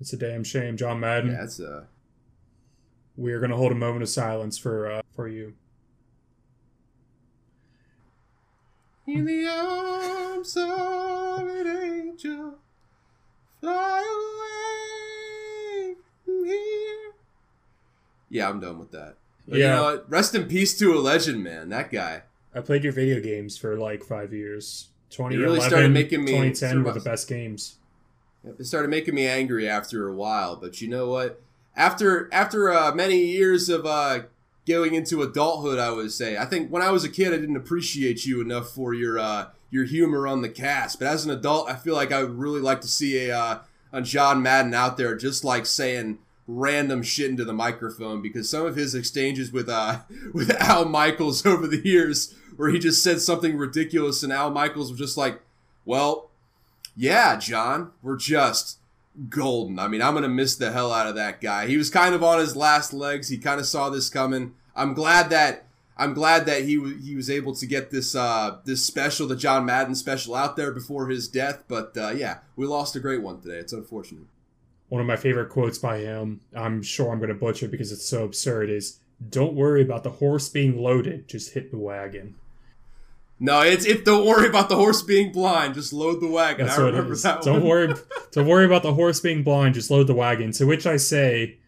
it's a damn shame, John Madden. Yeah, it's uh We are going to hold a moment of silence for uh, for you. In the arms of an angel, fly away from here. Yeah, I'm done with that. But Yeah. you know? Rest in peace to a legend, man. That guy. I played your video games for like five years. 2011, really started making me- 2010 were the best games. It started making me angry after a while, but you know what? After after uh, many years of uh, going into adulthood, I would say I think when I was a kid, I didn't appreciate you enough for your uh, your humor on the cast. But as an adult, I feel like I would really like to see a uh, a John Madden out there just like saying random shit into the microphone because some of his exchanges with uh with Al Michaels over the years where he just said something ridiculous and Al Michaels was just like, well. Yeah, John, we're just golden. I mean, I'm gonna miss the hell out of that guy. He was kind of on his last legs. He kind of saw this coming. I'm glad that I'm glad that he w- he was able to get this uh, this special, the John Madden special, out there before his death. But uh, yeah, we lost a great one today. It's unfortunate. One of my favorite quotes by him, I'm sure I'm going to butcher because it's so absurd, is Don't worry about the horse being loaded, just hit the wagon. No, it's it. Don't worry about the horse being blind. Just load the wagon. That's I what it remember that Don't one. worry, don't worry about the horse being blind, just load the wagon. To which I say,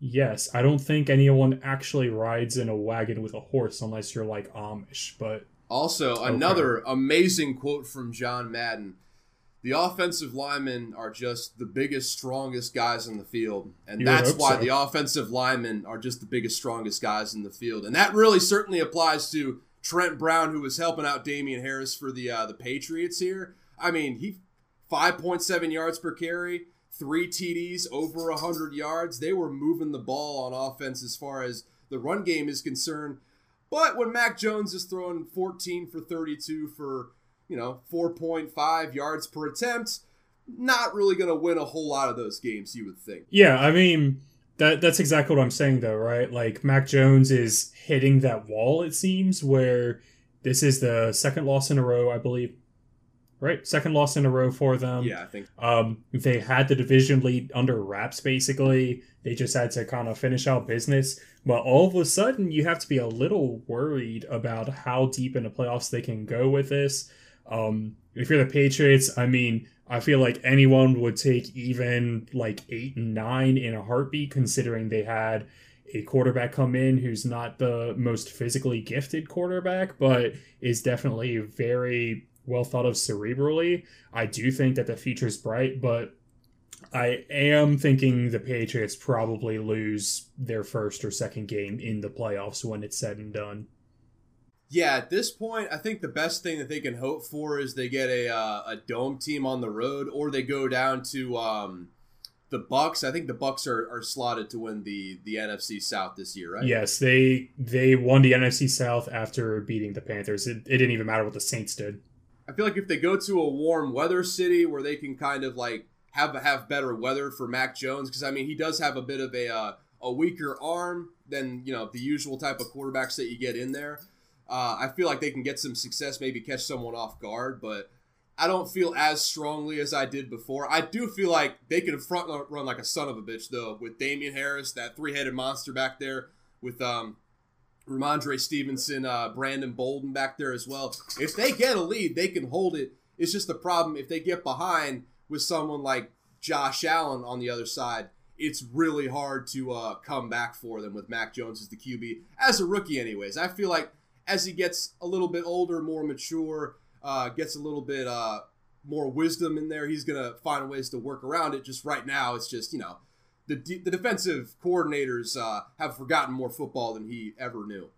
yes, I don't think anyone actually rides in a wagon with a horse unless you're like Amish, but Also, another amazing quote from John Madden. The offensive linemen are just the biggest, strongest guys in the field. And You that's why so. the offensive linemen are just the biggest, strongest guys in the field. And that really certainly applies to Trent Brown, who was helping out Damien Harris for the uh, the Patriots here. I mean, he 5.7 yards per carry, three TDs, over 100 yards. They were moving the ball on offense as far as the run game is concerned. But when Mac Jones is throwing 14 for 32 for, you know, 4.5 yards per attempt, not really going to win a whole lot of those games, you would think. yeah, I mean that that's exactly what I'm saying though, right? Like Mac Jones is hitting that wall. It seems where this is the second loss in a row, I believe. Right, second loss in a row for them. Yeah, I think. Um, they had the division lead under wraps basically. They just had to kind of finish out business. But all of a sudden, you have to be a little worried about how deep in the playoffs they can go with this. Um, if you're the Patriots, I mean, I feel like anyone would take even like eight and nine in a heartbeat, considering they had a quarterback come in who's not the most physically gifted quarterback, but is definitely very well thought of cerebrally. I do think that the future's bright, but I am thinking the Patriots probably lose their first or second game in the playoffs when it's said and done. Yeah, at this point, I think the best thing that they can hope for is they get a uh, a dome team on the road, or they go down to um, the Bucks. I think the Bucks are, are slotted to win the the NFC South this year, right? Yes, they they won the NFC South after beating the Panthers. It, it didn't even matter what the Saints did. I feel like if they go to a warm weather city where they can kind of like have have better weather for Mac Jones, because I mean he does have a bit of a uh, a weaker arm than you know the usual type of quarterbacks that you get in there. Uh, I feel like they can get some success, maybe catch someone off guard, but I don't feel as strongly as I did before. I do feel like they could front run like a son of a bitch though with Damien Harris, that three headed monster back there, with um, Rhamondre Stevenson, uh, Brandon Bolden back there as well. If they get a lead, they can hold it. It's just the problem if they get behind with someone like Josh Allen on the other side. It's really hard to uh, come back for them with Mac Jones as the QB as a rookie, anyways. I feel like as he gets a little bit older, more mature, uh, gets a little bit uh, more wisdom in there, he's gonna find ways to work around it. Just right now, it's just you know the de- the defensive coordinators uh, have forgotten more football than he ever knew.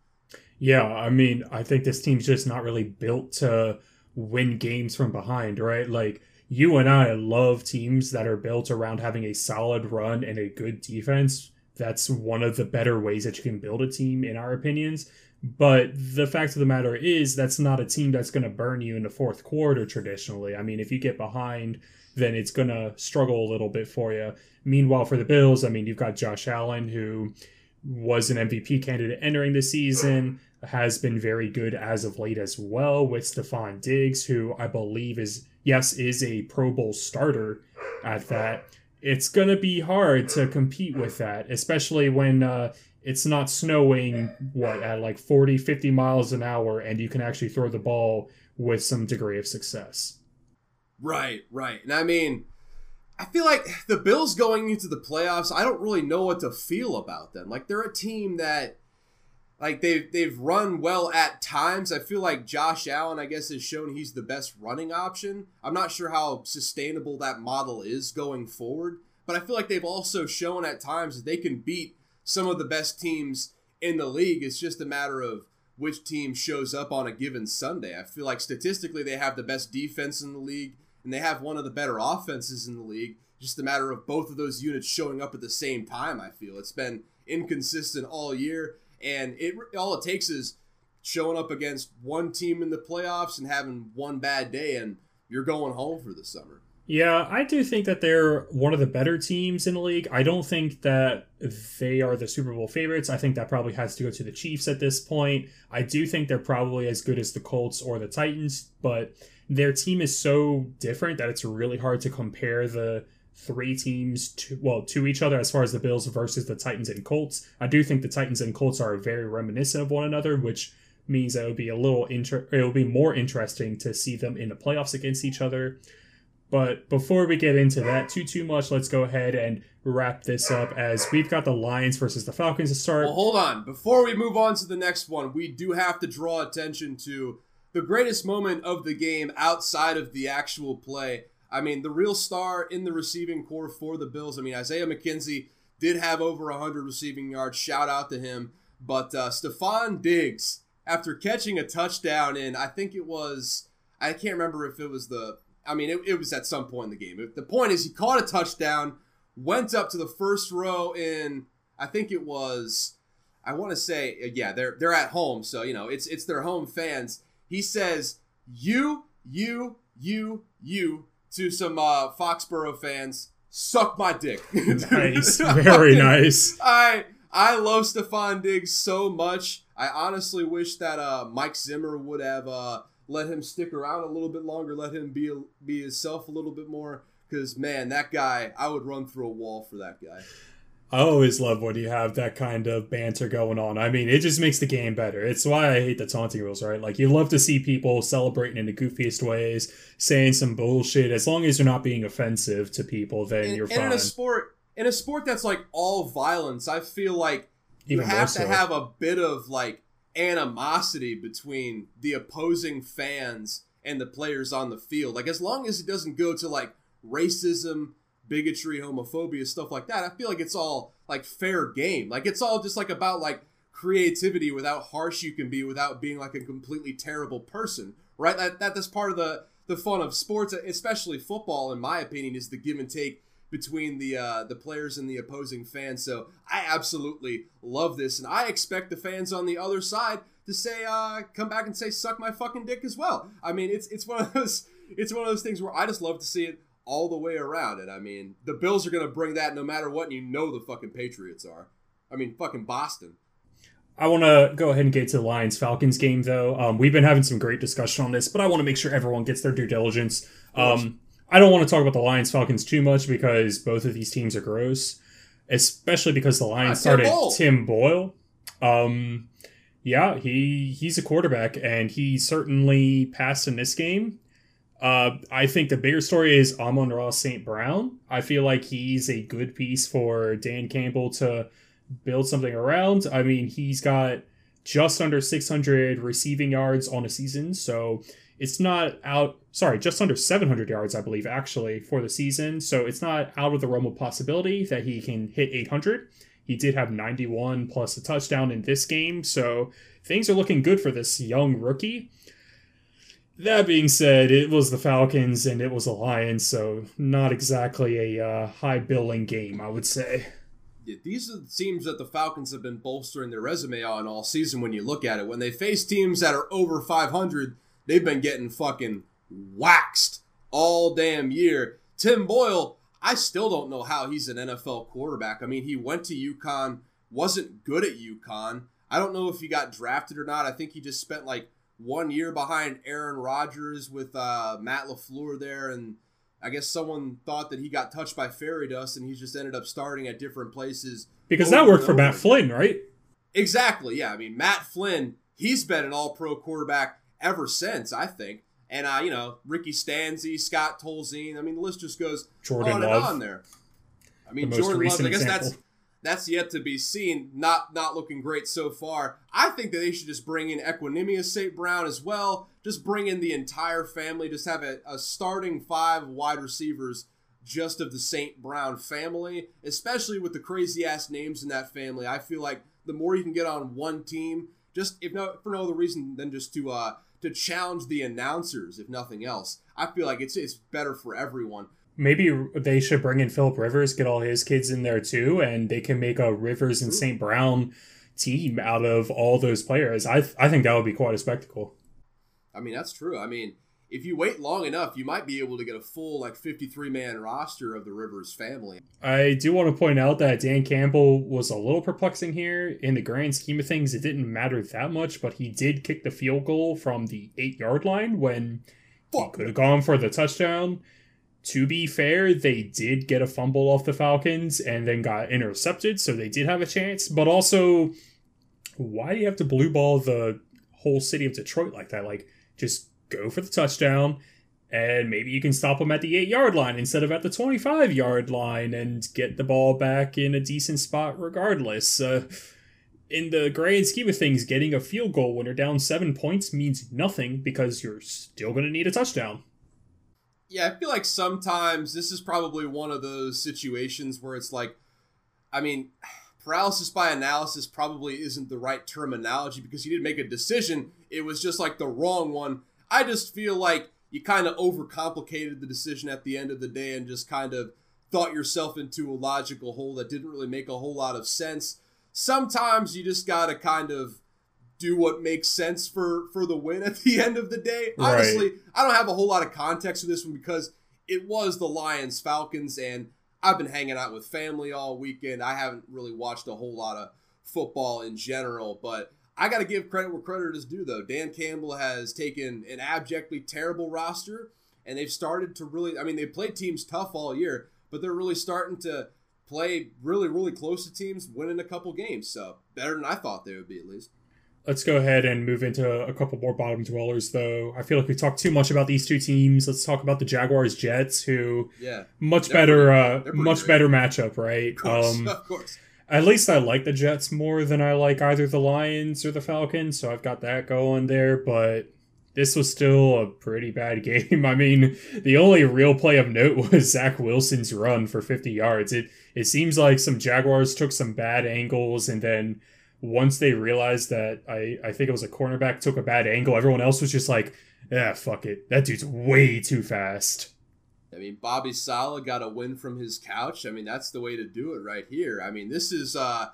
Yeah, I mean, I think this team's just not really built to win games from behind, right? Like you and I love teams that are built around having a solid run and a good defense. That's one of the better ways that you can build a team, in our opinions. But the fact of the matter is, that's not a team that's going to burn you in the fourth quarter traditionally. I mean, if you get behind, then it's going to struggle a little bit for you. Meanwhile, for the Bills, I mean, you've got Josh Allen, who was an MVP candidate entering the season, has been very good as of late as well, with Stefon Diggs, who I believe is, yes, is a Pro Bowl starter at that. It's to be hard to compete with that, especially when uh, it's not snowing, what, at like 40, 50 miles an hour, and you can actually throw the ball with some degree of success. Right, right. And I mean, I feel like the Bills going into the playoffs, I don't really know what to feel about them. Like they're a team that like they've they've run well at times. I feel like Josh Allen, I guess, has shown he's the best running option. I'm not sure how sustainable that model is going forward, but I feel like they've also shown at times that they can beat some of the best teams in the league. It's just a matter of which team shows up on a given Sunday. I feel like statistically they have the best defense in the league and they have one of the better offenses in the league. Just a matter of both of those units showing up at the same time. I feel it's been inconsistent all year, and it all it takes is showing up against one team in the playoffs and having one bad day, and you're going home for the summer. Yeah, I do think that they're one of the better teams in the league. I don't think that they are the Super Bowl favorites. I think that probably has to go to the Chiefs at this point. I do think they're probably as good as the Colts or the Titans, but their team is so different that it's really hard to compare the three teams to well to each other as far as the Bills versus the Titans and Colts. I do think the Titans and Colts are very reminiscent of one another, which means it would be a little inter- it would be more interesting to see them in the playoffs against each other. But before we get into that too too much, let's go ahead and wrap this up as we've got the Lions versus the Falcons to start. Well, hold on. Before we move on to the next one, we do have to draw attention to the greatest moment of the game outside of the actual play. I mean, the real star in the receiving corps for the Bills. I mean, Isaiah McKenzie did have over 100 receiving yards. Shout out to him. But uh, Stefon Diggs, after catching a touchdown in, I think it was, I can't remember if it was the I mean, it, it was at some point in the game. The point is, he caught a touchdown, went up to the first row in, I think it was, I want to say, uh, yeah, they're they're at home, so you know it's it's their home fans. He says, "You, you, you, you," to some uh, Foxborough fans. Suck my dick. nice, very nice. I I love Stefon Diggs so much. I honestly wish that uh, Mike Zimmer would have uh, let him stick around a little bit longer, let him be be himself a little bit more. Because man, that guy, I would run through a wall for that guy. I always love when you have that kind of banter going on. I mean, it just makes the game better. It's why I hate the taunting rules, right? Like, you love to see people celebrating in the goofiest ways, saying some bullshit. As long as you're not being offensive to people, then you're and fine. in a sport, in a sport that's like all violence, I feel like you have to have a bit of like animosity between the opposing fans and the players on the field. Like as long as it doesn't go to like racism, bigotry, homophobia, stuff like that, I feel like it's all like fair game. Like it's all just like about like creativity without harsh you can be without being like a completely terrible person. Right? That, that that's part of the the fun of sports, especially football, in my opinion, is the give and take between the uh, the players and the opposing fans. So I absolutely love this, and I expect the fans on the other side to say, uh, come back and say, "Suck my fucking dick" as well. I mean, it's it's one of those it's one of those things where I just love to see it all the way around. And I mean, the Bills are gonna bring that no matter what, and you know the fucking Patriots are. I mean, fucking Boston. I want to go ahead and get to the Lions Falcons game, though. Um, we've been having some great discussion on this, but I want to make sure everyone gets their due diligence. Um, I don't want to talk about the Lions Falcons too much because both of these teams are gross, especially because the Lions uh, started Tim Boyle. Um, yeah, he he's a quarterback and he certainly passed in this game. Uh, I think the bigger story is Amon-Ra St. Brown. I feel like he's a good piece for Dan Campbell to build something around. I mean, he's got just under 600 receiving yards on a season, so it's not out, sorry, just under 700 yards, I believe, actually, for the season. So it's not out of the realm of possibility that he can hit 800. He did have 91 plus a touchdown in this game. So things are looking good for this young rookie. That being said, it was the Falcons and it was the Lions, so not exactly a uh, high billing game, I would say. Yeah, these are the teams that the Falcons have been bolstering their resume on all season when you look at it. When they face teams that are over 500, they've been getting fucking waxed all damn year. Tim Boyle, I still don't know how he's an NFL quarterback. I mean, he went to UConn, wasn't good at UConn. I don't know if he got drafted or not. I think he just spent like one year behind Aaron Rodgers with uh, Matt LaFleur there and – I guess someone thought that he got touched by fairy dust and he just ended up starting at different places. Because that worked for Matt Flynn, right? Exactly. Yeah. I mean, Matt Flynn, he's been an all pro quarterback ever since, I think. And, uh, you know, Ricky Stanzi, Scott Tolzien. I mean, the list just goes Jordan on Love, and on there. I mean, Jordan Love, I guess example. that's that's yet to be seen. Not not looking great so far. I think that they should just bring in Equanimeous St. Brown as well. Just bring in the entire family. Just have a, a starting five wide receivers just of the St. Brown family, especially with the crazy ass names in that family. I feel like the more you can get on one team, just if no for no other reason than just to uh to challenge the announcers, if nothing else. I feel like it's it's better for everyone maybe they should bring in Philip Rivers, get all his kids in there too, and they can make a Rivers and St. Brown team out of all those players. I I think that would be quite a spectacle. I mean, that's true. I mean, if you wait long enough, you might be able to get a full like 53 man roster of the Rivers family. I do want to point out that Dan Campbell was a little perplexing here. In the grand scheme of things, it didn't matter that much, but he did kick the field goal from the eight yard line when Fuck. he could have gone for the touchdown to be fair, they did get a fumble off the Falcons and then got intercepted, so they did have a chance. But also, why do you have to blue ball the whole city of Detroit like that? Like, just go for the touchdown, and maybe you can stop them at the eight yard line instead of at the 25 yard line and get the ball back in a decent spot regardless. Uh, in the grand scheme of things, getting a field goal when you're down seven points means nothing because you're still going to need a touchdown yeah, I feel like sometimes this is probably one of those situations where it's like, I mean, paralysis by analysis probably isn't the right terminology because you didn't make a decision. It was just like the wrong one. I just feel like you kind of overcomplicated the decision at the end of the day and just kind of thought yourself into a logical hole that didn't really make a whole lot of sense. Sometimes you just got to kind of do what makes sense for for the win at the end of the day. Right. Honestly, I don't have a whole lot of context for this one because it was the Lions Falcons and I've been hanging out with family all weekend. I haven't really watched a whole lot of football in general, but I got to give credit where credit is due though. Dan Campbell has taken an abjectly terrible roster and they've started to really I mean they played teams tough all year, but they're really starting to play really really close to teams, winning a couple games. So, better than I thought they would be at least. Let's go ahead and move into a couple more bottom dwellers, though. I feel like we talked too much about these two teams. Let's talk about the Jaguars Jets, who yeah, much better, pretty, uh, much great. better matchup, right? Of course, um, of course. At least I like the Jets more than I like either the Lions or the Falcons, so I've got that going there. But this was still a pretty bad game. I mean, the only real play of note was Zach Wilson's run for 50 yards. It it seems like some Jaguars took some bad angles and then once they realized that I, I think it was a cornerback took a bad angle, everyone else was just like, yeah, fuck it. That dude's way too fast. I mean, Bobby Saleh got a win from his couch. I mean, that's the way to do it right here. I mean, this is uh,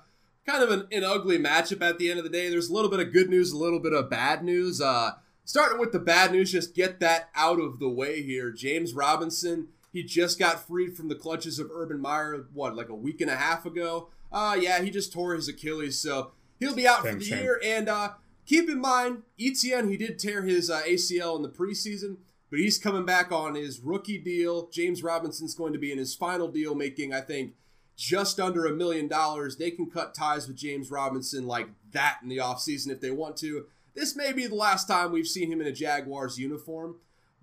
kind of an, an ugly matchup at the end of the day. There's a little bit of good news, a little bit of bad news. Uh, starting with the bad news, just get that out of the way here. James Robinson, he just got freed from the clutches of Urban Meyer, what, like a week and a half ago? Uh, yeah, he just tore his Achilles, so He'll be out for the year. And uh, keep in mind, Etienne, he did tear his uh, ACL in the preseason, but he's coming back on his rookie deal. James Robinson's going to be in his final deal, making, I think, just under a million dollars. They can cut ties with James Robinson like that in the offseason if they want to. This may be the last time we've seen him in a Jaguars uniform.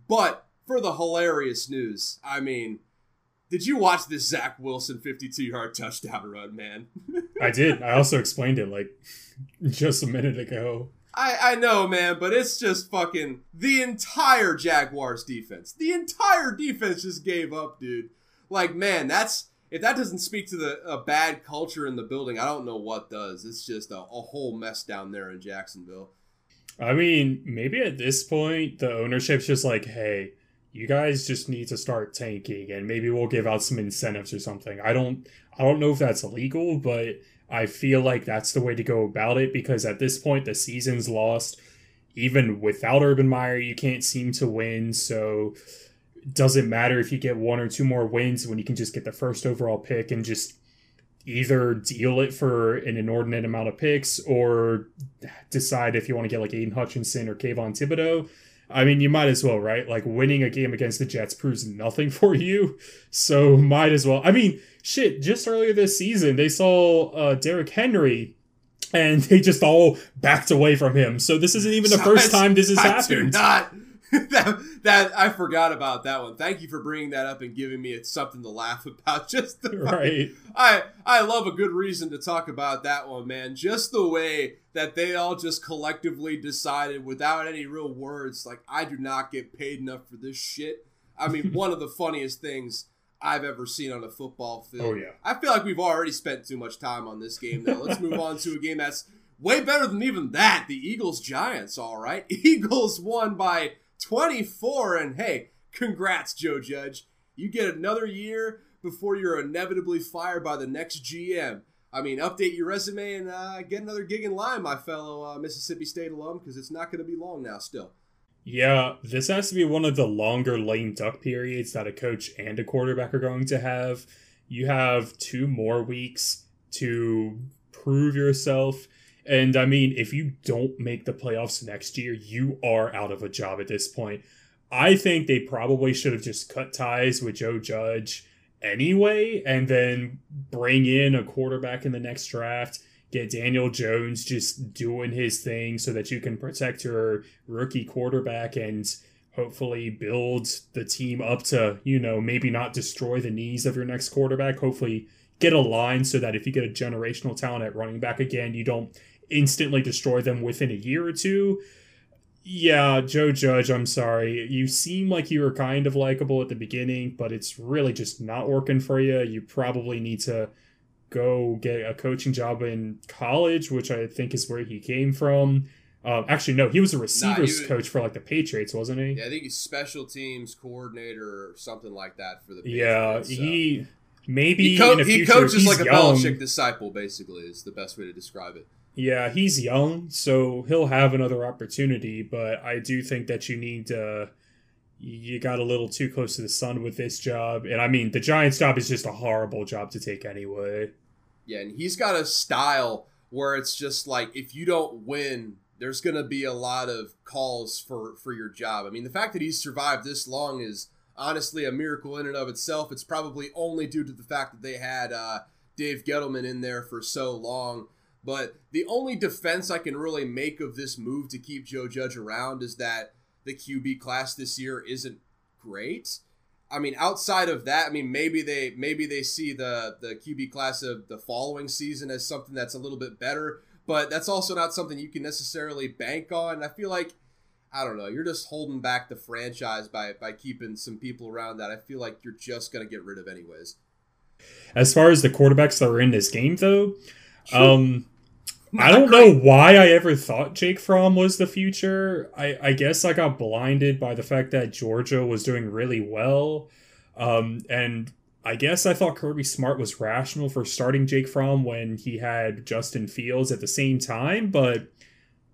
But for the hilarious news, I mean, did you watch this Zach Wilson 52 yard touchdown run, man? I did. I also explained it like just a minute ago. I, I know, man, but it's just fucking the entire Jaguars defense. The entire defense just gave up, dude. Like, man, that's if that doesn't speak to the a bad culture in the building, I don't know what does. It's just a, a whole mess down there in Jacksonville. I mean, maybe at this point the ownership's just like, hey, you guys just need to start tanking and maybe we'll give out some incentives or something. I don't I don't know if that's illegal, but I feel like that's the way to go about it because at this point the season's lost. Even without Urban Meyer, you can't seem to win, so it doesn't matter if you get one or two more wins when you can just get the first overall pick and just either deal it for an inordinate amount of picks or decide if you want to get like Aidan Hutchinson or Kayvon Thibodeaux. I mean, you might as well, right? Like winning a game against the Jets proves nothing for you, so might as well. I mean, shit. Just earlier this season, they saw uh, Derrick Henry, and they just all backed away from him. So this isn't even the first time this has I happened. Not. that, that I forgot about that one. Thank you for bringing that up and giving me something to laugh about. Just the, right. I I love a good reason to talk about that one, man. Just the way that they all just collectively decided without any real words, like I do not get paid enough for this shit. I mean, one of the funniest things I've ever seen on a football field. Oh, yeah. I feel like we've already spent too much time on this game. Now let's move on to a game that's way better than even that. The Eagles Giants. All right, Eagles won by 24, and hey, congrats, Joe Judge. You get another year before you're inevitably fired by the next GM. I mean, update your resume and uh, get another gig in line, my fellow uh, Mississippi State alum, because it's not going to be long now. Still. Yeah, this has to be one of the longer lame duck periods that a coach and a quarterback are going to have. You have two more weeks to prove yourself. And I mean, if you don't make the playoffs next year, you are out of a job at this point. I think they probably should have just cut ties with Joe Judge anyway and then bring in a quarterback in the next draft get Daniel Jones just doing his thing so that you can protect your rookie quarterback and hopefully build the team up to, you know, maybe not destroy the knees of your next quarterback. Hopefully get a line so that if you get a generational talent at running back again, you don't instantly destroy them within a year or two. Yeah, Joe Judge, I'm sorry. You seem like you were kind of likable at the beginning, but it's really just not working for you. You probably need to go get a coaching job in college, which I think is where he came from. Um, actually, no, he was a receivers nah, coach for like the Patriots, wasn't he? Yeah, I think he's special teams coordinator or something like that for the. Patriots, yeah, so. he maybe he, co- he coaches like a. Belichick disciple. Basically, is the best way to describe it. Yeah, he's young, so he'll have another opportunity. But I do think that you need to. You got a little too close to the sun with this job, and I mean the Giants' job is just a horrible job to take anyway. Yeah, and he's got a style where it's just like if you don't win, there's going to be a lot of calls for for your job. I mean, the fact that he's survived this long is honestly a miracle in and of itself. It's probably only due to the fact that they had uh, Dave Gettleman in there for so long. But the only defense I can really make of this move to keep Joe Judge around is that the QB class this year isn't great. I mean, outside of that, I mean, maybe they maybe they see the the QB class of the following season as something that's a little bit better, but that's also not something you can necessarily bank on. I feel like I don't know, you're just holding back the franchise by by keeping some people around that I feel like you're just gonna get rid of anyways. As far as the quarterbacks that are in this game, though, sure. um, I don't know why I ever thought Jake Fromm was the future. I, I guess I got blinded by the fact that Georgia was doing really well. Um, and I guess I thought Kirby Smart was rational for starting Jake Fromm when he had Justin Fields at the same time, but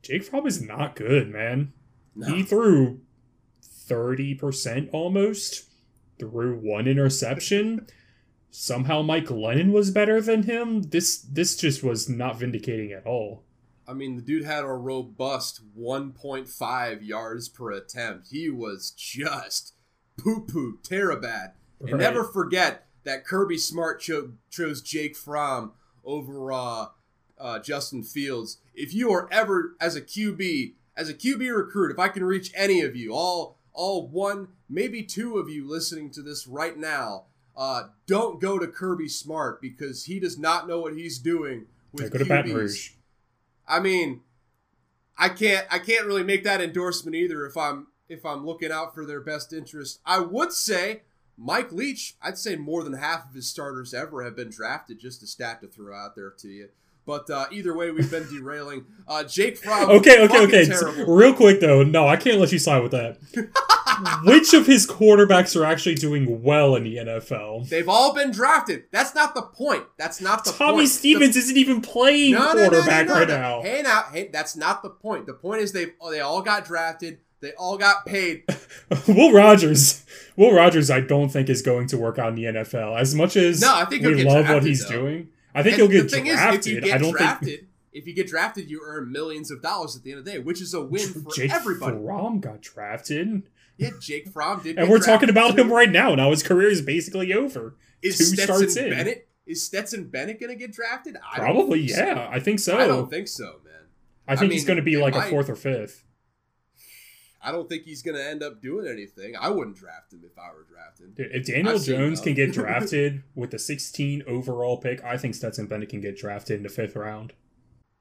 Jake Fromm is not good, man. No. He threw 30% almost, threw one interception somehow Mike Glennon was better than him. This this just was not vindicating at all. I mean, the dude had a robust 1.5 yards per attempt. He was just poo poo, terribad. Right. And never forget that Kirby Smart cho- chose Jake Fromm over uh, uh, Justin Fields. If you are ever, as a QB, as a QB recruit, if I can reach any of you, all all one, maybe two of you listening to this right now, uh, don't go to Kirby Smart because he does not know what he's doing with yeah, go to Baton Rouge. I mean, I can't I can't really make that endorsement either if I'm if I'm looking out for their best interest. I would say Mike Leach, I'd say more than half of his starters ever have been drafted. Just a stat to throw out there to you. But uh, either way, we've been derailing. Uh, Jake Fromm. okay, okay, okay. Terrible. Real quick though, no, I can't let you side with that. which of his quarterbacks are actually doing well in the NFL? They've all been drafted. That's not the point. That's not the point. Tommy point. Stevens isn't even playing no, quarterback no, no, right no. now. Hey, now, hey, that's not the point. The point is they they all got drafted. They all got paid. Will Rogers, Will Rogers, I don't think is going to work out in the NFL as much as No, I think we love what he's though. doing. I think And he'll get the thing drafted. is, if you get I don't drafted, think if you get drafted, you earn millions of dollars at the end of the day, which is a win for Jake everybody. Fromm got drafted, Yeah, Jake Fromm did. and we're talking about too. him right now. Now his career is basically over. Is two Stetson starts in. Bennett? Is Stetson Bennett going to get drafted? I Probably, think so. yeah. I think so. I don't think so, man. I think I he's going to be like might. a fourth or fifth. I don't think he's going to end up doing anything. I wouldn't draft him if I were drafted. Dude, if Daniel I've Jones can get drafted with the 16 overall pick, I think Stetson Bennett can get drafted in the fifth round.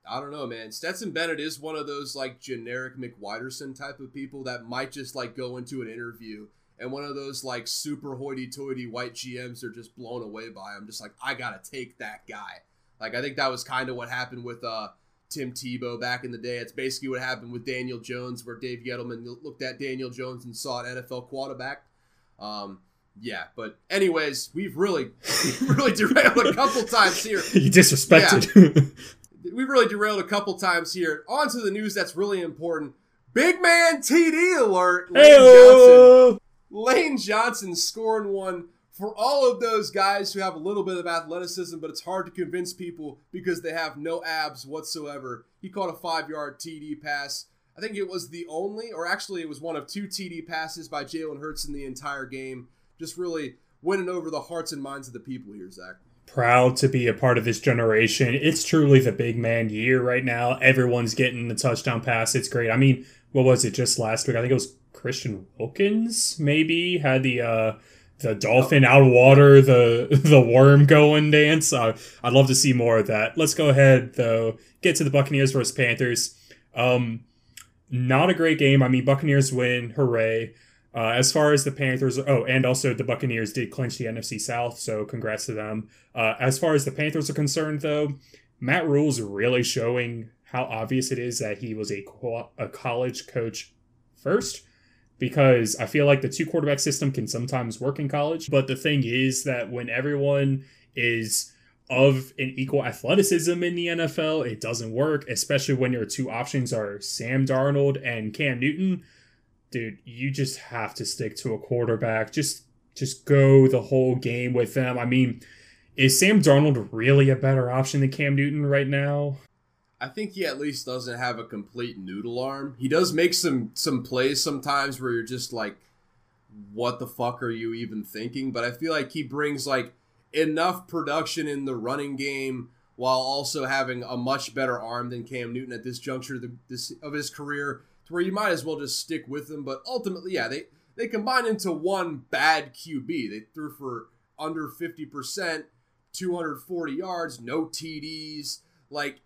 I don't know, man. Stetson Bennett is one of those like generic McWiderson type of people that might just like go into an interview and one of those like super hoity-toity white GMs are just blown away by him. Just like I gotta take that guy. Like I think that was kind of what happened with uh Tim Tebow back in the day. It's basically what happened with Daniel Jones, where Dave Gettleman looked at Daniel Jones and saw an NFL quarterback. Um, yeah, but anyways, we've really, really derailed a couple times here. you disrespected. We really derailed a couple times here. On to the news that's really important. Big man TD alert. Lane Johnson. Lane Johnson scoring one for all of those guys who have a little bit of athleticism, but it's hard to convince people because they have no abs whatsoever. He caught a five yard TD pass. I think it was the only, or actually, it was one of two TD passes by Jalen Hurts in the entire game. Just really winning over the hearts and minds of the people here, Zach. Proud to be a part of this generation. It's truly the big man year right now. Everyone's getting the touchdown pass. It's great. I mean, what was it just last week? I think it was Christian Wilkins maybe had the uh the dolphin out of water, the the worm going dance. Uh, I'd love to see more of that. Let's go ahead though. Get to the Buccaneers versus Panthers. Um, not a great game. I mean, Buccaneers win. Hooray. Uh, as far as the Panthers, oh, and also the Buccaneers did clinch the NFC South, so congrats to them. Uh, as far as the Panthers are concerned, though, Matt Rhule's really showing how obvious it is that he was a co- a college coach first, because I feel like the two quarterback system can sometimes work in college, but the thing is that when everyone is of an equal athleticism in the NFL, it doesn't work, especially when your two options are Sam Darnold and Cam Newton. Dude, you just have to stick to a quarterback. Just just go the whole game with them. I mean, is Sam Darnold really a better option than Cam Newton right now? I think he at least doesn't have a complete noodle arm. He does make some some plays sometimes where you're just like, what the fuck are you even thinking? But I feel like he brings like enough production in the running game while also having a much better arm than Cam Newton at this juncture of, his career, to where you might as well just stick with them. But ultimately, yeah, they they combine into one bad QB. They threw for under fifty percent, two hundred forty yards, no TDs, like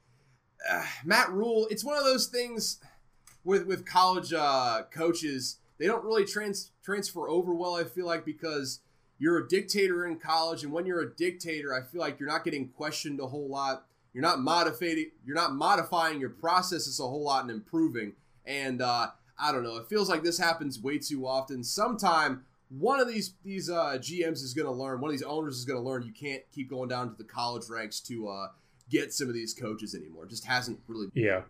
uh, Matt Rhule, it's one of those things with with college uh, coaches. They don't really trans transfer over well. I feel like because you're a dictator in college, and when you're a dictator, I feel like you're not getting questioned a whole lot. You're not modifying. You're not modifying your processes a whole lot and improving. And uh, I don't know. It feels like this happens way too often. Sometime one of these these uh, GMs is going to learn. One of these owners is going to learn. You can't keep going down to the college ranks to. Uh, get some of these coaches anymore. It just hasn't really. Yeah.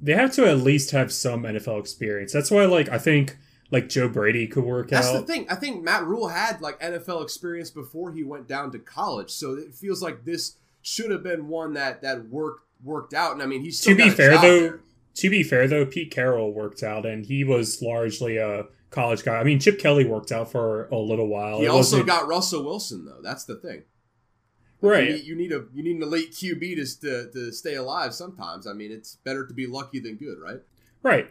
They have to at least have some NFL experience. That's why, like, I think like Joe Brady could work That's out. That's the thing. I think Matt Rhule had like NFL experience before he went down to college, so it feels like this should have been one that that worked worked out. And I mean, he's still To be a fair, though, there. To be fair though, Pete Carroll worked out, and he was largely a college guy. I mean, Chip Kelly worked out for a little while. he It also got Russell Wilson though. That's the thing. right. You need, you need a you need an elite QB to, to to stay alive. Sometimes, I mean, it's better to be lucky than good, right? Right.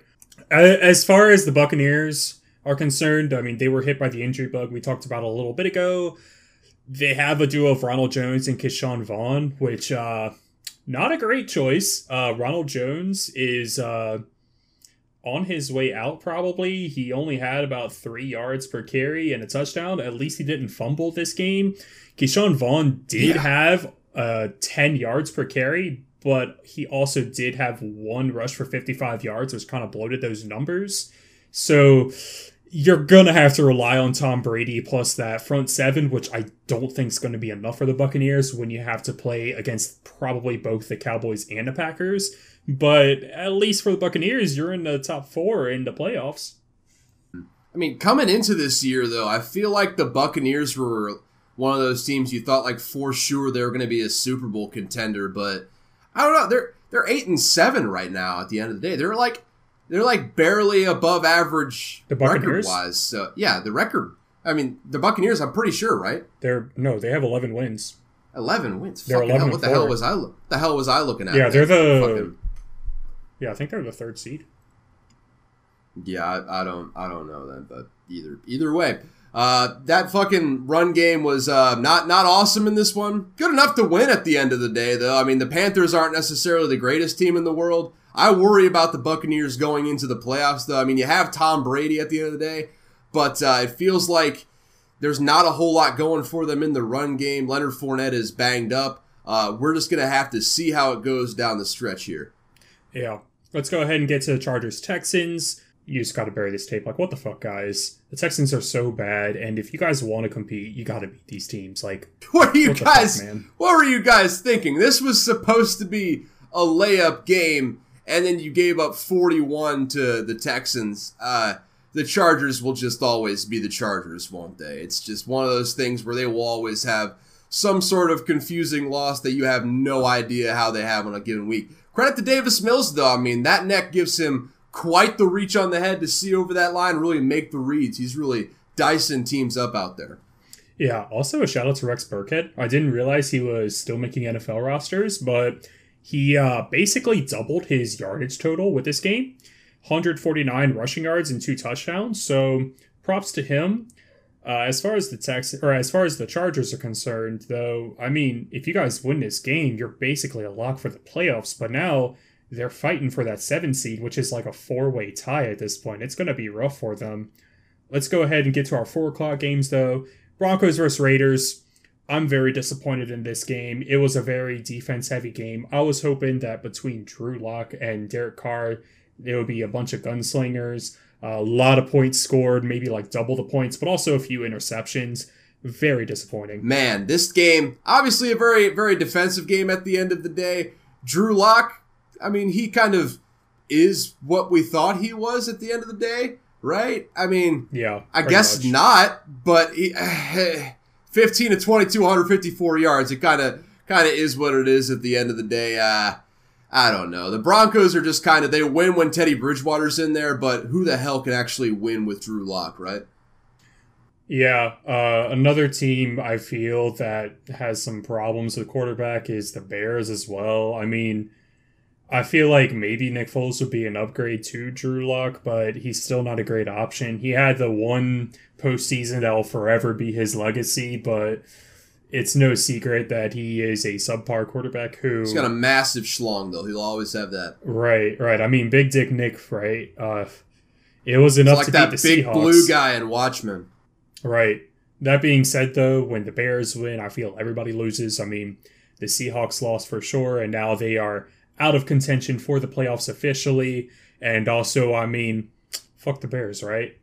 As far as the Buccaneers are concerned, I mean, they were hit by the injury bug we talked about a little bit ago. They have a duo of Ronald Jones and Ke'Shawn Vaughn, which uh not a great choice. Uh Ronald Jones is uh on his way out probably. He only had about 3 yards per carry and a touchdown. At least he didn't fumble this game. Ke'Shawn Vaughn did Yeah. have uh 10 yards per carry, but he also did have one rush for 55 yards, which kind of bloated those numbers. So you're gonna have to rely on Tom Brady plus that front seven, which I don't think is going to be enough for the Buccaneers when you have to play against probably both the Cowboys and the Packers. But at least for the Buccaneers, you're in the top four in the playoffs. I mean, coming into this year, though, I feel like the Buccaneers were one of those teams you thought like for sure they were going to be a Super Bowl contender, but I don't know. They're they're eight and seven right now. At the end of the day, they're like they're like barely above average record wise. So yeah, the record. I mean, the Buccaneers. I'm pretty sure, right? They're no, they have 11 wins. 11 wins. They're Fucking 11 hell, what the hell was I? The hell was I looking at? Yeah, they're the. Fucking, yeah, I think they're the third seed. Yeah, I, I don't, I don't know then, but either, either way, uh, that fucking run game was uh, not not awesome in this one. Good enough to win at the end of the day, though. I mean, the Panthers aren't necessarily the greatest team in the world. I worry about the Buccaneers going into the playoffs, though. I mean, you have Tom Brady at the end of the day, but uh, it feels like there's not a whole lot going for them in the run game. Leonard Fournette is banged up. Uh, we're just gonna have to see how it goes down the stretch here. Yeah, let's go ahead and get to the Chargers Texans you just got to bury this tape. Like, what the fuck, guys? The Texans are so bad, and if you guys want to compete, you got to beat these teams. Like, what are you what guys? Fuck, what were you guys thinking? This was supposed to be a layup game, and then you gave up forty-one to the Texans. Uh, the Chargers will just always be the Chargers, won't they? It's just one of those things where they will always have some sort of confusing loss that you have no idea how they have on a given week. Credit to Davis Mills, though. I mean, that neck gives him quite the reach on the head to see over that line, really make the reads. He's really dicing teams up out there. Yeah, also a shout out to Rex Burkhead. I didn't realize he was still making NFL rosters, but he uh, basically doubled his yardage total with this game 149 rushing yards and two touchdowns. So props to him. Uh, as far as the Tex or as far as the Chargers are concerned, though, I mean, if you guys win this game, you're basically a lock for the playoffs. But now they're fighting for that seven seed, which is like a four way tie at this point. It's going to be rough for them. Let's go ahead and get to our four o'clock games, though. Broncos versus Raiders. I'm very disappointed in this game. It was a very defense heavy game. I was hoping that between Drew Lock and Derek Carr, there would be a bunch of gunslingers, a lot of points scored, maybe like double the points, but also a few interceptions. Very disappointing. Man, this game, obviously a very, very defensive game at the end of the day. Drew Lock I mean, he kind of is what we thought he was at the end of the day, right? I mean, yeah, I guess much. not, but he, eh, 15 to 22, 154 yards. It kind of kind of is what it is at the end of the day. Uh, I don't know. The Broncos are just kind of they win when Teddy Bridgewater's in there, but who the hell can actually win with Drew Lock, right? Yeah, uh, another team I feel that has some problems with quarterback is the Bears as well. I mean, I feel like maybe Nick Foles would be an upgrade to Drew Lock, but he's still not a great option. He had the one postseason that will forever be his legacy, but it's no secret that he is a subpar quarterback who he's got a massive schlong though. He'll always have that. Right, right. I mean, Big Dick Nick, right? Uh, it was enough like to that beat the big Seahawks. blue guy in Watchmen. Right. That being said, though, when the Bears win, I feel everybody loses. I mean, the Seahawks lost for sure, and now they are out of contention for the playoffs officially. And also, I mean, fuck the Bears, right?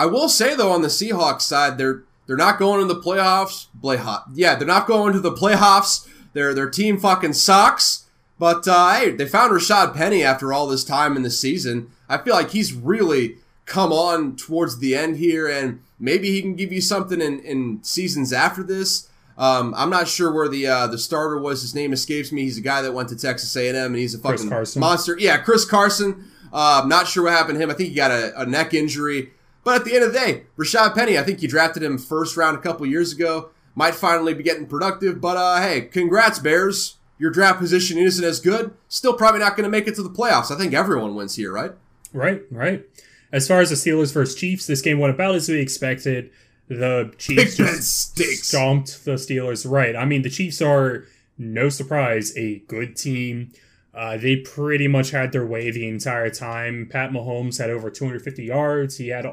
I will say though, on the Seahawks side, they're they're not going to the playoffs. Playoff, yeah, they're not going to the playoffs. Their their team fucking sucks. But uh, hey, they found Rashaad Penny after all this time in the season. I feel like he's really come on towards the end here, and maybe he can give you something in, in seasons after this. Um, I'm not sure where the uh, the starter was. His name escapes me. He's a guy that went to Texas A&M, and he's a fucking monster. Yeah, Chris Carson. Uh, not sure what happened to him. I think he got a, a, neck injury. But at the end of the day, Rashaad Penny, I think you drafted him first round a couple years ago. Might finally be getting productive. But uh, hey, congrats, Bears. Your draft position isn't as good. Still probably not going to make it to the playoffs. I think everyone wins here, right? Right, right. As far as the Steelers versus Chiefs, this game went about as we expected the Chiefs just stomped the Steelers. Right. I mean, the Chiefs are no surprise a good team. Uh, they pretty much had their way the entire time. Pat Mahomes had over 250 yards. He had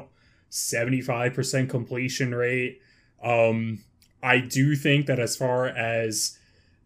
75% completion rate. Um, I do think that as far as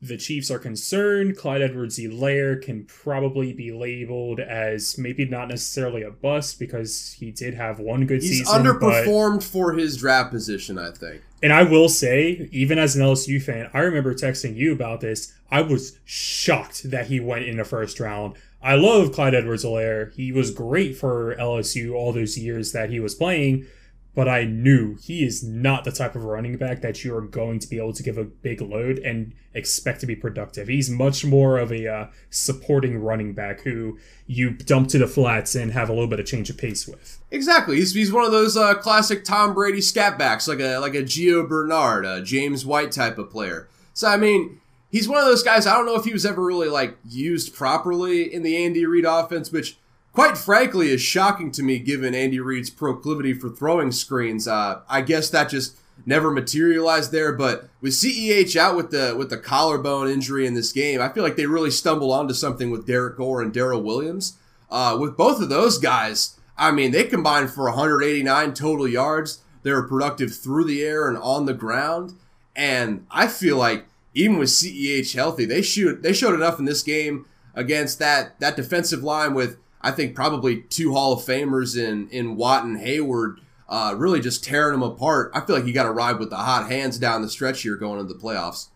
the Chiefs are concerned, Clyde Edwards Helaire can probably be labeled as maybe not necessarily a bust because he did have one good He's season. He's underperformed but, for his draft position, I think. and I will say, even as an LSU fan, I remember texting you about this. I was shocked that he went in the first round. I love Clyde Edwards Helaire. He was great for LSU all those years that he was playing but I knew he is not the type of running back that you are going to be able to give a big load and expect to be productive. He's much more of a uh, supporting running back who you dump to the flats and have a little bit of change of pace with. Exactly. He's, he's one of those uh, classic Tom Brady scat backs, like a like a Gio Bernard, a James White type of player. So I mean, he's one of those guys. I don't know if he was ever really like used properly in the Andy Reid offense, which quite frankly is shocking to me given Andy Reid's proclivity for throwing screens. Uh, I guess that just never materialized there. But with CEH out with the with the collarbone injury in this game, I feel like they really stumbled onto something with Derrick Gore and Darrel Williams. Uh, with both of those guys, I mean, they combined for 189 total yards. They were productive through the air and on the ground. And I feel like even with CEH healthy, they shoot they showed enough in this game against that that defensive line with I think probably two Hall of Famers in in Watt and Heyward, uh, really just tearing them apart. I feel like you got to ride with the hot hands down the stretch here going into the playoffs.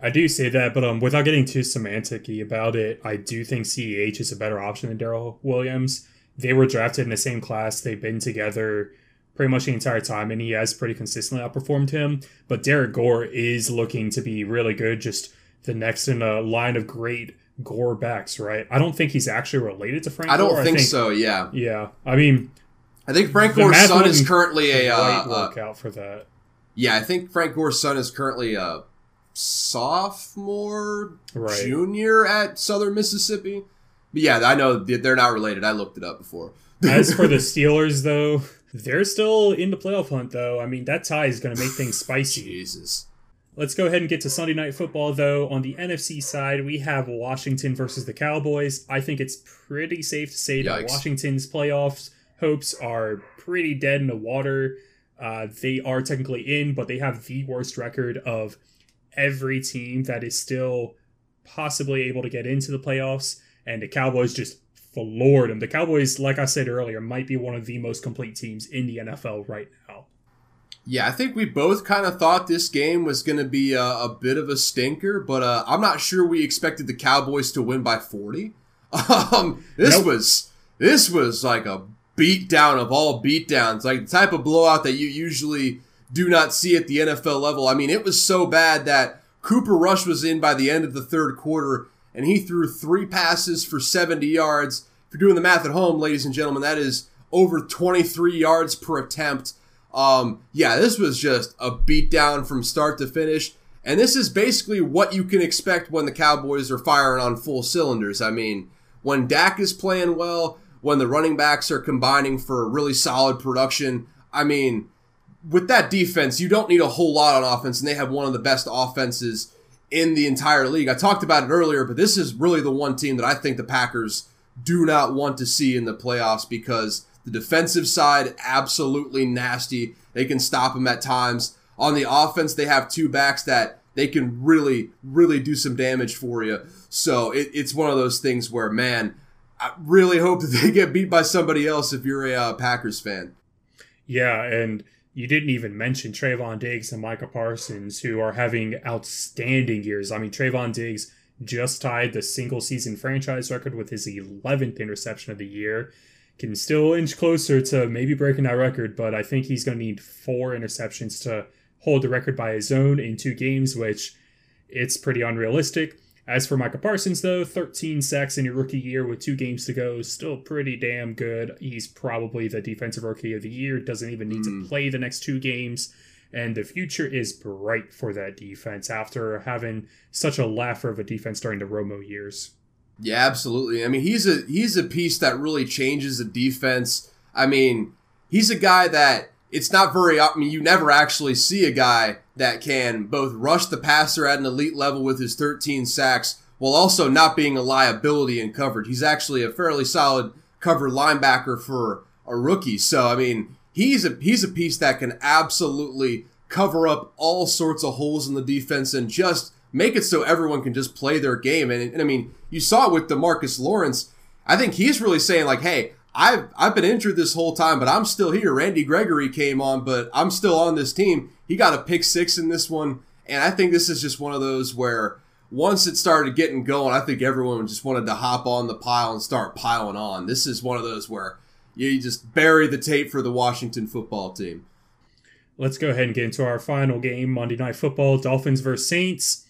I do say that, but um, without getting too semanticy about it, I do think CEH is a better option than Darrel Williams. They were drafted in the same class. They've been together pretty much the entire time, and he has pretty consistently outperformed him. But Derrick Gore is looking to be really good, just the next in a line of great Gore backs, right? I don't think he's actually related to Frank. I don't Gore. think, so. Yeah, Yeah, I mean, I think Frank Gore's son is currently a. Uh, uh, out for that. yeah, I think Frank Gore's son is currently a sophomore, Right. junior at Southern Mississippi. But yeah, I know they're not related. I looked it up before. As for the Steelers, though, they're still in the playoff hunt. Though, I mean, that tie is going to make things spicy. Jesus. Let's go ahead and get to Sunday Night Football, though. On the NFC side, we have Washington versus the Cowboys. I think it's pretty safe to say that Washington's playoffs hopes are pretty dead in the water. Uh, they are technically in, but they have the worst record of every team that is still possibly able to get into the playoffs. And the Cowboys just floored them. The Cowboys, like I said earlier, might be one of the most complete teams in the NFL right now. Yeah, I think we both kind of thought this game was going to be a, a bit of a stinker, but uh, I'm not sure we expected the Cowboys to win by 40. Um, this Nope. was this was like a beatdown of all beatdowns, like the type of blowout that you usually do not see at the NFL level. I mean, it was so bad that Cooper Rush was in by the end of the third quarter, and he threw three passes for 70 yards. If you're doing the math at home, ladies and gentlemen, that is over 23 yards per attempt. Um, yeah, this was just a beatdown from start to finish. And this is basically what you can expect when the Cowboys are firing on full cylinders. I mean, when Dak is playing well, when the running backs are combining for really solid production, I mean, with that defense, you don't need a whole lot on offense, and they have one of the best offenses in the entire league. I talked about it earlier, but this is really the one team that I think the Packers do not want to see in the playoffs because the defensive side absolutely nasty. They can stop them at times. On the offense, they have two backs that they can really, really do some damage for you. So it, it's one of those things where, man, I really hope that they get beat by somebody else if you're a uh, Packers fan. Yeah, and you didn't even mention Trevon Diggs and Micah Parsons, who are having outstanding years. I mean, Trevon Diggs just tied the single season franchise record with his 11th interception of the year. Can still inch closer to maybe breaking that record, but I think he's going to need four interceptions to hold the record by his own in two games, which it's pretty unrealistic. As for Micah Parsons, though, 13 sacks in your rookie year with two games to go, still pretty damn good. He's probably the defensive rookie of the year, doesn't even need to mm. play the next two games. And the future is bright for that defense after having such a laugher of a defense during the Romo years. Yeah, absolutely. I mean, he's a he's a piece that really changes the defense. I mean, he's a guy that it's not very. I mean, you never actually see a guy that can both rush the passer at an elite level with his 13 sacks while also not being a liability in coverage. He's actually a fairly solid cover linebacker for a rookie. So, I mean, he's a he's a piece that can absolutely cover up all sorts of holes in the defense and just make it so everyone can just play their game. And, and I mean, you saw it with Demarcus Lawrence. I think he's really saying like, hey, I've I've been injured this whole time, but I'm still here. Randy Gregory came on, but I'm still on this team. He got a pick six in this one, and I think this is just one of those where once it started getting going, I think everyone just wanted to hop on the pile and start piling on. This is one of those where you just bury the tape for the Washington football team. Let's go ahead and get into our final game Monday Night Football Dolphins versus Saints.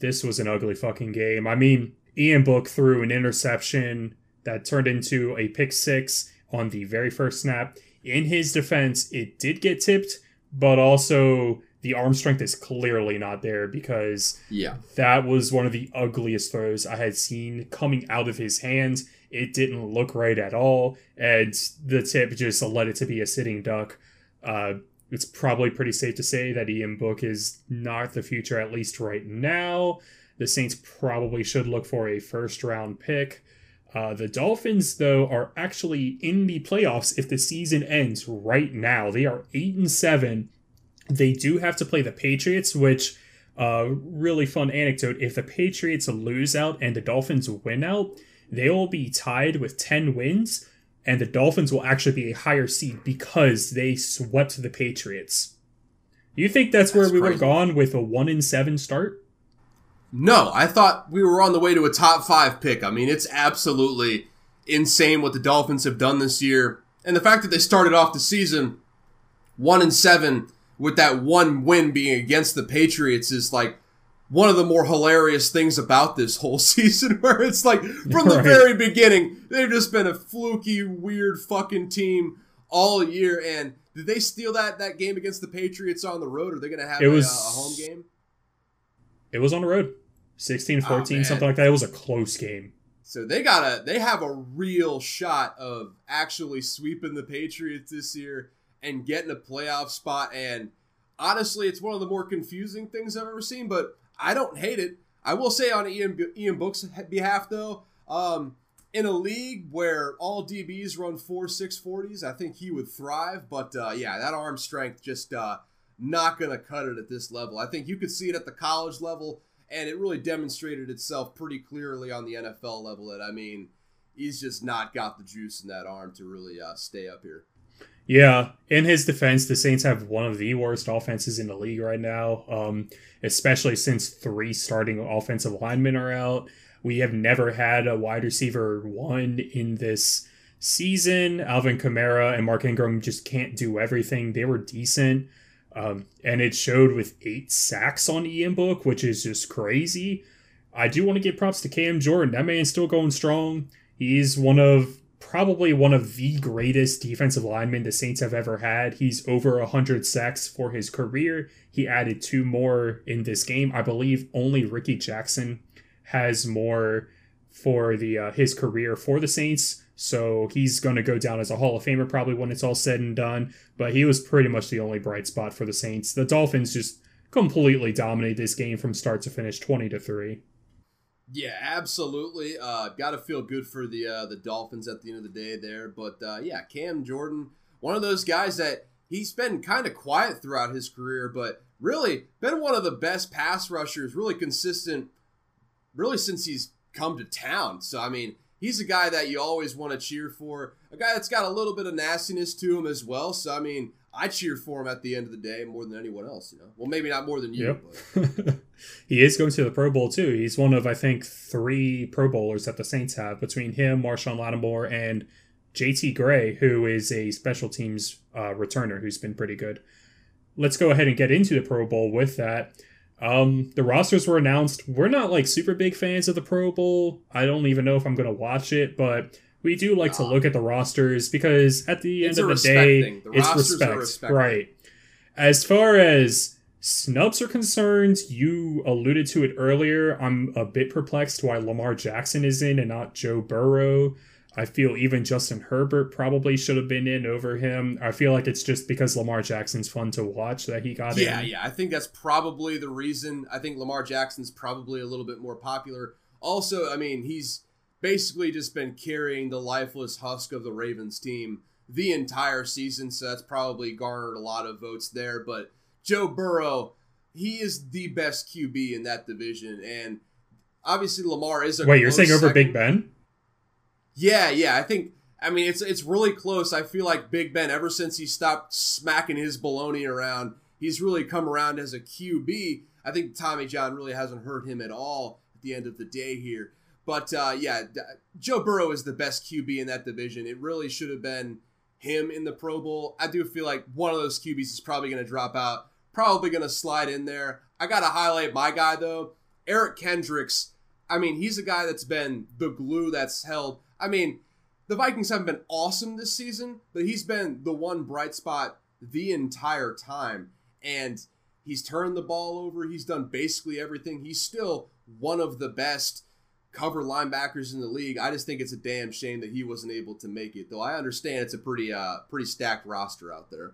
This was an ugly fucking game. I mean, Ian Book threw an interception that turned into a pick six on the very first snap. In his defense, it did get tipped, but also the arm strength is clearly not there because yeah, that was one of the ugliest throws I had seen coming out of his hands. It didn't look right at all, and the tip just led it to be a sitting duck. Uh, it's probably pretty safe to say that Ian Book is not the future, at least right now. The Saints probably should look for a first round pick. Uh, the Dolphins, though, are actually in the playoffs if the season ends right now. They are eight and seven. They do have to play the Patriots, which uh, really fun anecdote. If the Patriots lose out and the Dolphins win out, they will be tied with ten wins and the Dolphins will actually be a higher seed because they swept the Patriots. You think that's, that's where we would have gone with a one in seven start? No, I thought we were on the way to a top five pick. I mean, it's absolutely insane what the Dolphins have done this year, and the fact that they started off the season one and seven with that one win being against the Patriots is like one of the more hilarious things about this whole season where it's like from the right. very beginning they've just been a fluky weird fucking team all year. And did they steal that that game against the patriots on the road? Or are they gonna have it was, a, a home game? It was on the road 16 14 oh, something like that it was a close game so they got a they have a real shot of actually sweeping the patriots this year and getting a playoff spot and honestly it's one of the more confusing things i've ever seen but I don't hate it. I will say on Ian Ian Book's behalf though, um, in a league where all DBs run four six forties, I think he would thrive. But uh, yeah, that arm strength just uh, not gonna cut it at this level. I think you could see it at the college level, and it really demonstrated itself pretty clearly on the NFL level. That I mean, he's just not got the juice in that arm to really uh, stay up here. Yeah, in his defense, the Saints have one of the worst offenses in the league right now, um, especially since three starting offensive linemen are out. We have never had a wide receiver one in this season. Alvin Kamara and Mark Ingram just can't do everything. They were decent, um, and it showed with eight sacks on Ian Book, which is just crazy. I do want to give props to Cam Jordan. That man's still going strong. He's one of probably one of the greatest defensive linemen the Saints have ever had. He's over 100 sacks for his career. He added two more in this game. I believe only Rickey Jackson has more for the uh, his career for the Saints. So he's going to go down as a Hall of Famer probably when it's all said and done. But he was pretty much the only bright spot for the Saints. The Dolphins just completely dominated this game from start to finish, 20 to 3. Yeah, absolutely. Uh, Got to feel good for the uh, the Dolphins at the end of the day there. But uh, yeah, Cam Jordan, one of those guys that he's been kind of quiet throughout his career, but really been one of the best pass rushers, really consistent, really since he's come to town. So I mean, he's a guy that you always want to cheer for, a guy that's got a little bit of nastiness to him as well. So I mean, I cheer for him at the end of the day more than anyone else. You know, well, maybe not more than you. Yep. he is going to the Pro Bowl too. He's one of I think three Pro Bowlers that the Saints have between him, Marshon Lattimore, and JT Gray, who is a special teams uh, returner who's been pretty good. Let's go ahead and get into the Pro Bowl with that. Um, the rosters were announced. We're not like super big fans of the Pro Bowl. I don't even know if I'm going to watch it, but we do like to look at the rosters because at the end of the day, the it's respect, right? As far as snubs are concerned, you alluded to it earlier. I'm a bit perplexed why Lamar Jackson is in and not Joe Burrow. I feel even Justin Herbert probably should have been in over him. I feel like it's just because Lamar Jackson's fun to watch that he got yeah, in. Yeah, yeah. I think that's probably the reason. I think Lamar Jackson's probably a little bit more popular. Also, I mean, he's basically just been carrying the lifeless husk of the Ravens team the entire season, so that's probably garnered a lot of votes there. But Joe Burrow, he is the best QB in that division, and obviously Lamar is a wait. You're saying over. Big Ben? Yeah, yeah. I think. I mean, it's it's really close. I feel like Big Ben, ever since he stopped smacking his baloney around, he's really come around as a QB. I think Tommy John really hasn't hurt him at all at the end of the day here. But uh, yeah, Joe Burrow is the best QB in that division. It really should have been him in the Pro Bowl. I do feel like one of those QBs is probably going to drop out, probably going to slide in there. I got to highlight my guy though, Eric Kendricks. I mean, he's a guy that's been the glue that's held. I mean, the Vikings haven't been awesome this season, but he's been the one bright spot the entire time. And he's turned the ball over. He's done basically everything. He's still one of the best cover linebackers in the league. I just think it's a damn shame that he wasn't able to make it. Though I understand it's a pretty uh pretty stacked roster out there.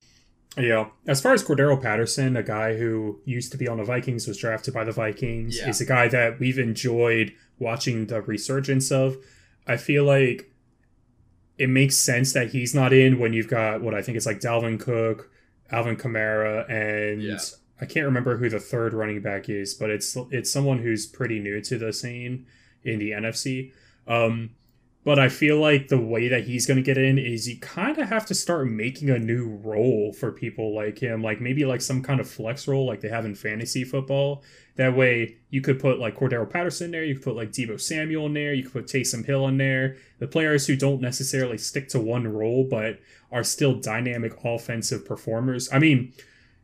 Yeah. As far as Cordarrelle Patterson, a guy who used to be on the Vikings, was drafted by the Vikings, yeah. is a guy that we've enjoyed watching the resurgence of. I feel like it makes sense that he's not in when you've got what I think is like Dalvin Cook, Alvin Kamara, and yeah. I can't remember who the third running back is, but it's it's someone who's pretty new to the scene in the NFC. Um, but I feel like the way that he's going to get in is you kind of have to start making a new role for people like him, like maybe like some kind of flex role like they have in fantasy football. That way you could put like Cordarrelle Patterson there, you could put like Deebo Samuel in there, you could put Taysom Hill in there. The players who don't necessarily stick to one role but are still dynamic offensive performers. I mean,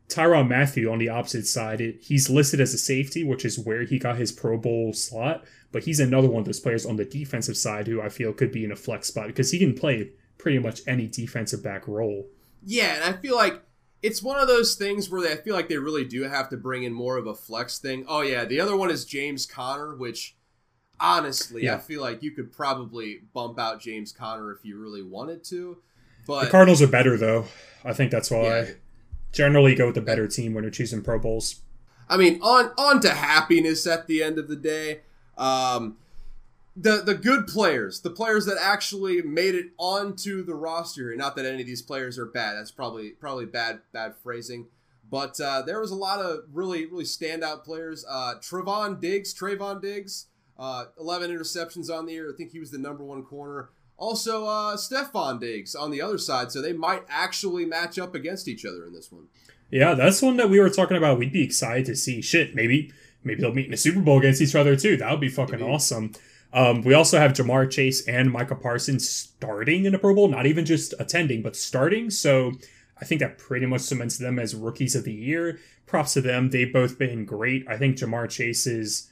Tyrann Mathieu on the opposite side, it, he's listed as a safety, which is where he got his Pro Bowl slot. But he's another one of those players on the defensive side who I feel could be in a flex spot because he can play pretty much any defensive back role. Yeah, and I feel like it's one of those things where they, I feel like they really do have to bring in more of a flex thing. Oh yeah, the other one is James Conner, which honestly yeah. I feel like you could probably bump out James Conner if you really wanted to. But the Cardinals are better though. I think that's why. Yeah. Generally, go with the better team when you're choosing Pro Bowls. I mean, on on to happiness at the end of the day. Um, the the good players, the players that actually made it onto the roster. Not that any of these players are bad. That's probably probably bad bad phrasing. But uh, there was a lot of really really standout players. Uh, Trevon Diggs, Trevon Diggs, uh, 11 interceptions on the year. I think he was the number one corner. Also, uh, Stefon Diggs on the other side. So they might actually match up against each other in this one. Yeah, that's one that we were talking about. We'd be excited to see. Shit, maybe maybe they'll meet in a Super Bowl against each other too. That would be fucking maybe. awesome. Um, we also have Ja'Marr Chase and Micah Parsons starting in a Pro Bowl, not even just attending, but starting. So I think that pretty much cements them as rookies of the year. Props to them. They've both been great. I think Ja'Marr Chase is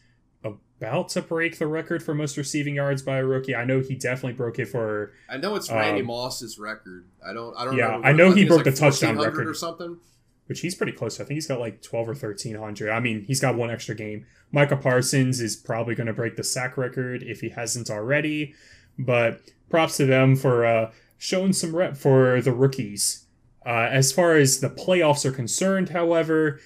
about to break the record for most receiving yards by a rookie. I know he definitely broke it for. I know it's Randy um, Moss's record. I don't. I don't. Yeah, know. I know he broke like the touchdown record or something which he's pretty close to. I think he's got like 12 or 1300. I mean, he's got one extra game. Micah Parsons is probably going to break the sack record if he hasn't already. But props to them for uh, showing some rep for the rookies. Uh, as far as the playoffs are concerned, however,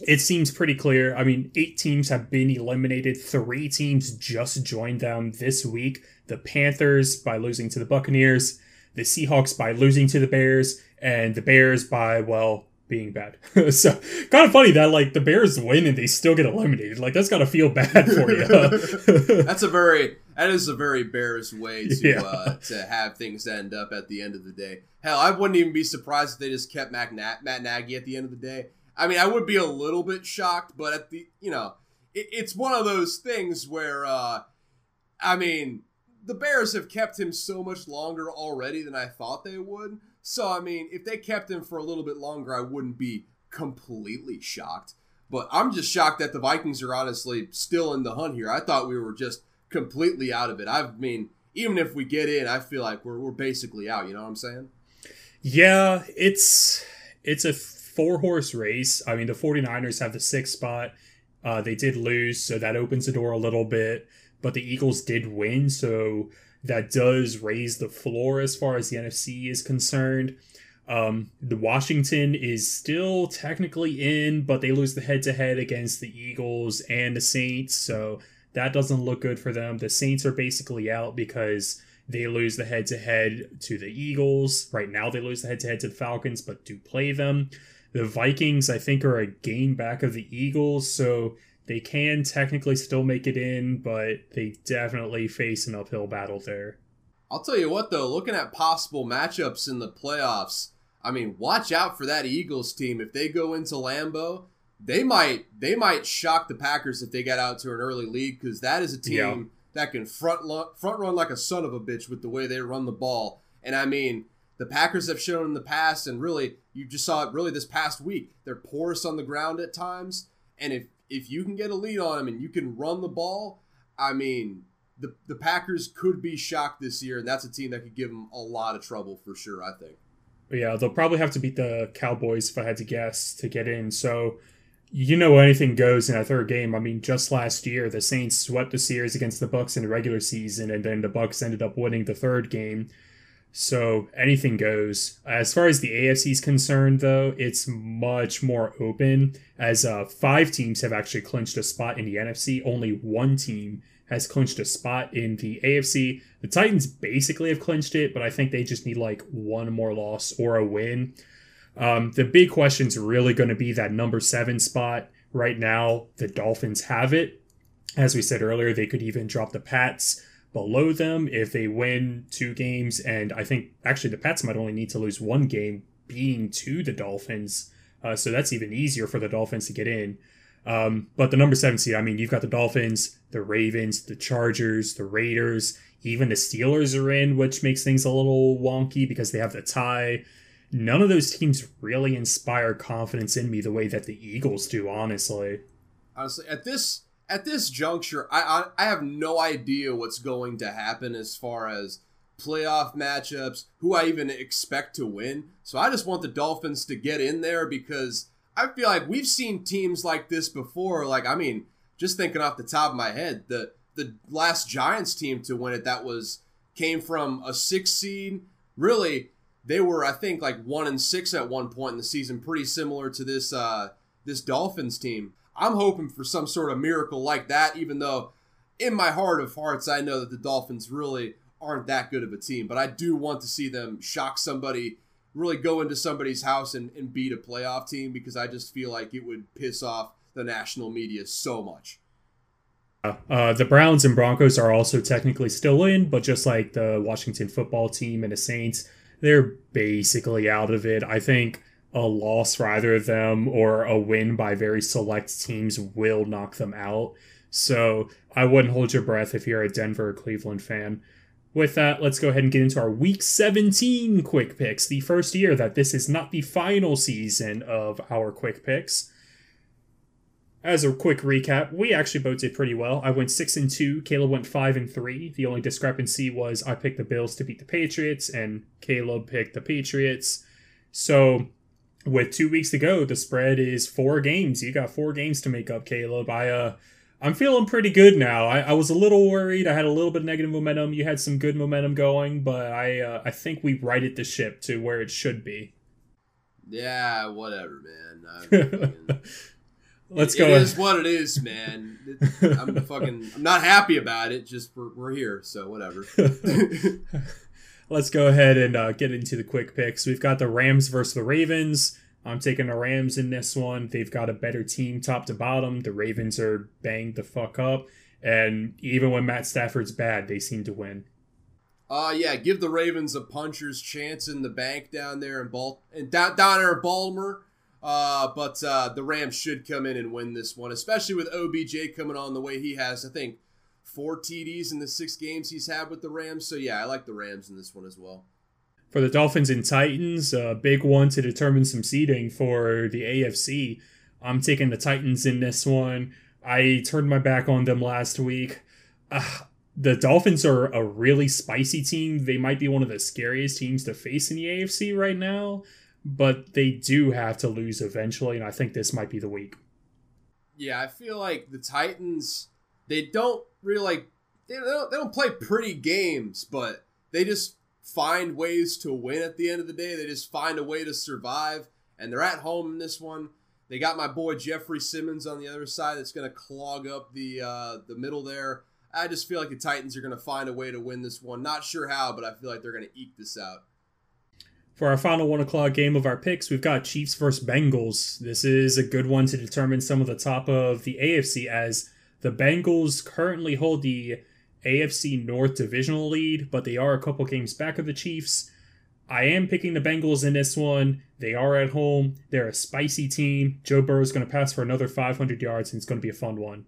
it seems pretty clear. I mean, eight teams have been eliminated. Three teams just joined them this week. The Panthers by losing to the Buccaneers, the Seahawks by losing to the Bears, and the Bears by well being bad. so kind of funny that like the Bears win and they still get eliminated. Like that's gotta feel bad for you. that's a very that is a very Bears way to yeah. uh, to have things end up at the end of the day. Hell, I wouldn't even be surprised if they just kept Matt, Matt Nagy at the end of the day. I mean, I would be a little bit shocked, but at the you know, it, it's one of those things where uh, I mean, the Bears have kept him so much longer already than I thought they would. So, I mean, if they kept him for a little bit longer, I wouldn't be completely shocked. But I'm just shocked that the Vikings are honestly still in the hunt here. I thought we were just completely out of it. I mean, even if we get in, I feel like we're, we're basically out. You know what I'm saying? Yeah, it's it's a four horse race. I mean, the 49ers have the sixth spot. Uh, they did lose, so that opens the door a little bit. But the Eagles did win, so that does raise the floor as far as the NFC is concerned. Um, the Washington is still technically in, but they lose the head to head against the Eagles and the Saints, so that doesn't look good for them. The Saints are basically out because they lose the head to head to the Eagles. Right now, they lose the head to head to the Falcons, but do play them. The Vikings, I think, are a game back of the Eagles, so they can technically still make it in, but they definitely face an uphill battle there. I'll tell you what, though, looking at possible matchups in the playoffs, I mean, watch out for that Eagles team. If they go into Lambeau, they might they might shock the Packers if they get out to an early lead because that is a team yeah. that can front front run like a son of a bitch with the way they run the ball. And I mean, the Packers have shown in the past, and really, you just saw it really this past week. They're porous on the ground at times, and if if you can get a lead on them and you can run the ball, I mean, the the Packers could be shocked this year, and that's a team that could give them a lot of trouble for sure. I think. Yeah, they'll probably have to beat the Cowboys if I had to guess to get in. So, you know, anything goes in a third game. I mean, just last year the Saints swept the series against the Bucks in the regular season, and then the Bucks ended up winning the third game. So anything goes. As far as the AFC is concerned, though, it's much more open. As uh, five teams have actually clinched a spot in the NFC, only one team has clinched a spot in the AFC. The Titans basically have clinched it, but I think they just need like one more loss or a win. Um, the big question is really going to be that number seven spot. Right now, the Dolphins have it. As we said earlier, they could even drop the Pats below them if they win two games. And I think actually the Pats might only need to lose one game, being to the Dolphins. Uh, so that's even easier for the Dolphins to get in. Um, but the number seven seed, I mean, you've got the Dolphins, the Ravens, the Chargers, the Raiders, even the Steelers are in, which makes things a little wonky because they have the tie. None of those teams really inspire confidence in me the way that the Eagles do, honestly. Honestly, at this at this juncture, I, I I have no idea what's going to happen as far as playoff matchups, who I even expect to win. So I just want the Dolphins to get in there because I feel like we've seen teams like this before. Like, I mean, just thinking off the top of my head, the the last Giants team to win it that was came from a six seed. Really, they were I think like one and six at one point in the season, pretty similar to this uh, this Dolphins team. I'm hoping for some sort of miracle like that, even though in my heart of hearts I know that the Dolphins really aren't that good of a team. But I do want to see them shock somebody really go into somebody's house and, and beat a playoff team because I just feel like it would piss off the national media so much. Uh, the Browns and Broncos are also technically still in, but just like the Washington football team and the Saints, they're basically out of it. I think a loss for either of them or a win by very select teams will knock them out. So I wouldn't hold your breath if you're a Denver or Cleveland fan with that, let's go ahead and get into our week 17 quick picks. The first year that this is not the final season of our quick picks. As a quick recap, we actually both did pretty well. I went 6 and 2, Caleb went 5 and 3. The only discrepancy was I picked the Bills to beat the Patriots and Caleb picked the Patriots. So, with 2 weeks to go, the spread is 4 games. You got 4 games to make up, Caleb. I uh I'm feeling pretty good now. I, I, was a little worried. I had a little bit of negative momentum. You had some good momentum going, but I uh, I think we righted the ship to where it should be. Yeah, whatever, man. Let's it, go. It is what it is, man. It, I'm fucking. I'm not happy about it. Just we're, we're here, so whatever. Let's go ahead and uh, get into the quick picks. We've got the Rams versus the Ravens. I'm taking the Rams in this one. They've got a better team top to bottom. The Ravens are banged the fuck up. And even when Matt Stafford's bad, they seem to win. Uh yeah, give the Ravens a puncher's chance in the bank down there in Bal down, down there in Baltimore. Uh, but uh, the Rams should come in and win this one, especially with OBJ coming on the way he has. I think four TDs in the six games he's had with the Rams. So yeah, I like the Rams in this one as well for the Dolphins and Titans, a big one to determine some seeding for the AFC. I'm taking the Titans in this one. I turned my back on them last week. Uh, the Dolphins are a really spicy team. They might be one of the scariest teams to face in the AFC right now, but they do have to lose eventually, and I think this might be the week. Yeah, I feel like the Titans they don't really like they don't, they don't play pretty games, but they just find ways to win at the end of the day. They just find a way to survive, and they're at home in this one. They got my boy Jeffrey Simmons on the other side that's going to clog up the uh, the middle there. I just feel like the Titans are going to find a way to win this one. Not sure how, but I feel like they're going to eke this out. For our final one o'clock game of our picks, we've got Chiefs versus Bengals. This is a good one to determine some of the top of the AFC as the Bengals currently hold the AFC North divisional lead, but they are a couple games back of the Chiefs. I am picking the Bengals in this one. They are at home. They're a spicy team. Joe Burrow is going to pass for another 500 yards, and it's going to be a fun one.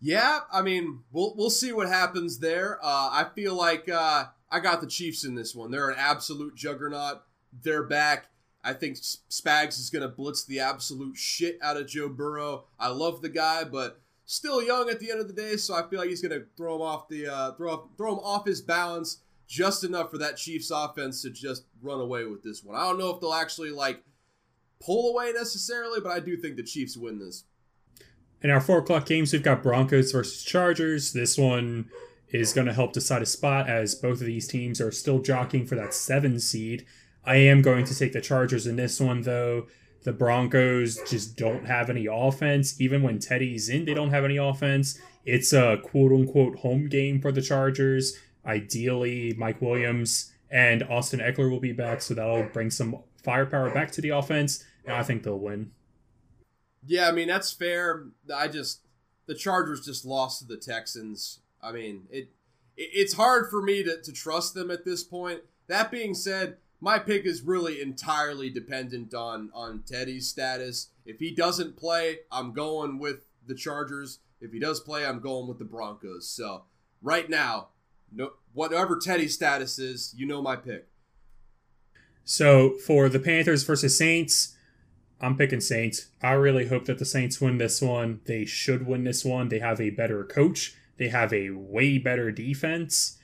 Yeah, I mean, we'll we'll see what happens there. Uh, I feel like uh, I got the Chiefs in this one. They're an absolute juggernaut. They're back. I think Spags is going to blitz the absolute shit out of Joe Burrow. I love the guy, but still young at the end of the day, so I feel like he's going to throw him off the uh, throw off, throw him off his balance just enough for that Chiefs offense to just run away with this one. I don't know if they'll actually like pull away necessarily, but I do think the Chiefs win this. In our four o'clock games, we've got Broncos versus Chargers. This one is going to help decide a spot as both of these teams are still jockeying for that seven seed. I am going to take the Chargers in this one, though. The Broncos just don't have any offense. Even when Teddy's in, they don't have any offense. It's a quote unquote home game for the Chargers. Ideally, Mike Williams and Austin Ekeler will be back, so that'll bring some firepower back to the offense, and I think they'll win. Yeah, I mean that's fair. I just the Chargers just lost to the Texans. I mean it, it it's hard for me to, to trust them at this point. That being said, my pick is really entirely dependent on on Teddy's status. If he doesn't play, I'm going with the Chargers. If he does play, I'm going with the Broncos. So right now, no, whatever Teddy's status is, you know my pick. So for the Panthers versus Saints, I'm picking Saints. I really hope that the Saints win this one. They should win this one. They have a better coach. They have a way better defense.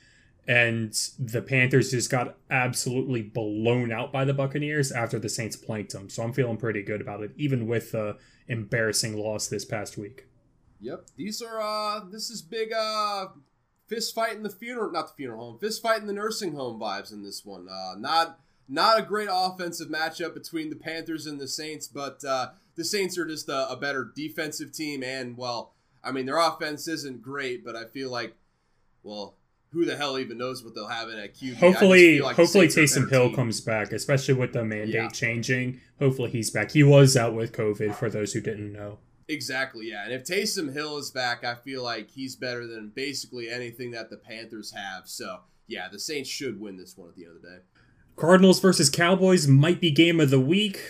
And the Panthers just got absolutely blown out by the Buccaneers after the Saints planked them. So I'm feeling pretty good about it, even with the embarrassing loss this past week. Yep. These are uh this is big uh fist fight in the funeral not the funeral home, fist fight in the nursing home vibes in this one. Uh not not a great offensive matchup between the Panthers and the Saints, but uh, the Saints are just a, a, better defensive team. And, well, I mean, their offense isn't great, but I feel like, well, who the hell even knows what they'll have in at QB? Hopefully, like hopefully Taysom Hill team. comes back, especially with the mandate yeah. changing. Hopefully, he's back. He was out with COVID, for those who didn't know. Exactly, yeah. And if Taysom Hill is back, I feel like he's better than basically anything that the Panthers have. So, yeah, the Saints should win this one at the end of the day. Cardinals versus Cowboys might be game of the week.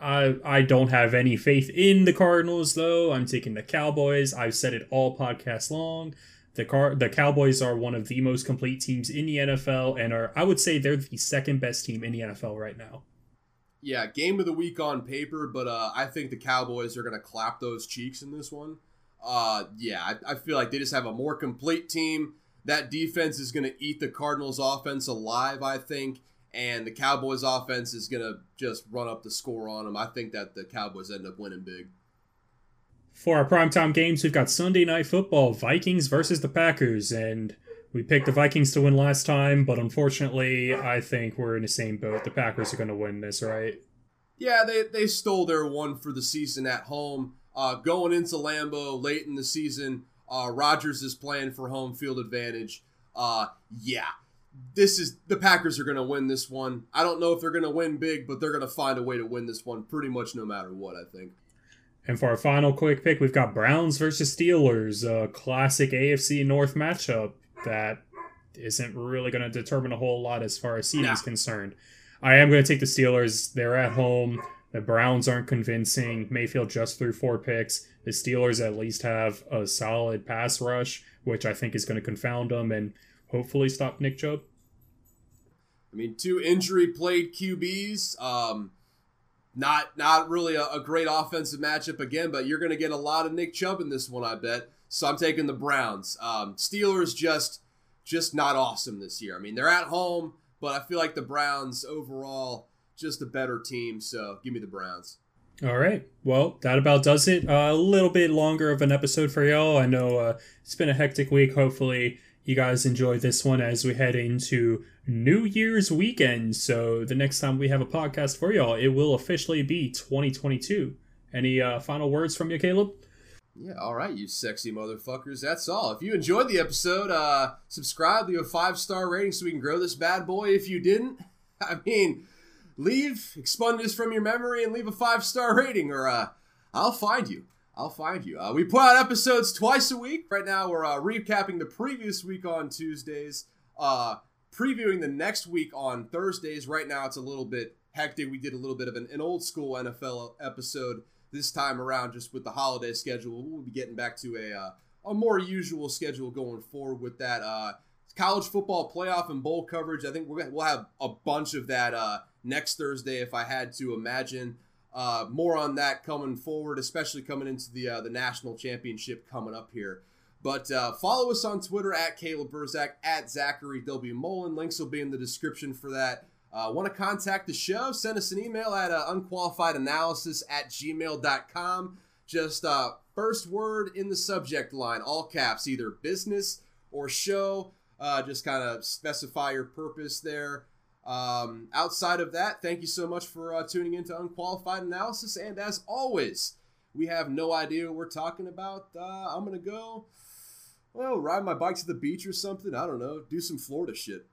I I don't have any faith in the Cardinals though. I'm taking the Cowboys. I've said it all podcast long. The car the Cowboys are one of the most complete teams in the NFL and are I would say they're the second best team in the NFL right now. Yeah, game of the week on paper, but uh, I think the Cowboys are gonna clap those cheeks in this one. Uh, yeah, I, I feel like they just have a more complete team. That defense is gonna eat the Cardinals offense alive, I think and the Cowboys offense is going to just run up the score on them. I think that the Cowboys end up winning big. For our primetime games, we've got Sunday Night Football, Vikings versus the Packers, and we picked the Vikings to win last time, but unfortunately, I think we're in the same boat. The Packers are going to win this, right? Yeah, they, they stole their one for the season at home. Uh, going into Lambeau late in the season, uh, Rodgers is playing for home field advantage. Uh, yeah, this is the Packers are going to win this one. I don't know if they're going to win big, but they're going to find a way to win this one pretty much no matter what, I think. And for our final quick pick, we've got Browns versus Steelers, a classic AFC North matchup that isn't really going to determine a whole lot as far as seeding nah. is concerned. I am going to take the Steelers. They're at home. The Browns aren't convincing. Mayfield just threw four picks. The Steelers at least have a solid pass rush, which I think is going to confound them. And hopefully stop Nick Chubb. I mean, two injury played QBs. Um, not not really a, a, great offensive matchup again, but you're going to get a lot of Nick Chubb in this one, I bet. So I'm taking the Browns. Um, Steelers just just not awesome this year. I mean, they're at home, but I feel like the Browns overall just a better team. So give me the Browns. All right. Well, that about does it. Uh, a little bit longer of an episode for y'all. I know uh, it's been a hectic week. Hopefully, you guys enjoy this one as we head into New Year's weekend. So the next time we have a podcast for y'all, it will officially be 2022. Any uh, final words from you, Caleb? Yeah, all right, you sexy motherfuckers. That's all. If you enjoyed the episode, uh, subscribe, leave a five star rating so we can grow this bad boy. If you didn't, I mean, leave, expunge this from your memory, and leave a five star rating, or uh, I'll find you. I'll find you. Uh, we put out episodes twice a week. Right now, we're uh, recapping the previous week on Tuesdays, uh, previewing the next week on Thursdays. Right now, it's a little bit hectic. We did a little bit of an, an old school NFL episode this time around, just with the holiday schedule. We'll be getting back to a uh, a more usual schedule going forward with that. Uh, college football playoff and bowl coverage. I think gonna, we'll have a bunch of that uh, next Thursday, if I had to imagine. Uh, more on that coming forward, especially coming into the uh, the national championship coming up here. But uh, follow us on Twitter at Caleb Burzak, at Zachary W. Mullen. Links will be in the description for that. Uh, Want to contact the show? Send us an email at uh, unqualifiedanalysis at gmail.com. Just uh, first word in the subject line, all caps, either business or show. Uh, just kind of specify your purpose there. Um, outside of that, thank you so much for uh, tuning into Unqualified Analysis. And as always, we have no idea what we're talking about. Uh, I'm going to go, well, ride my bike to the beach or something. I don't know. Do some Florida shit.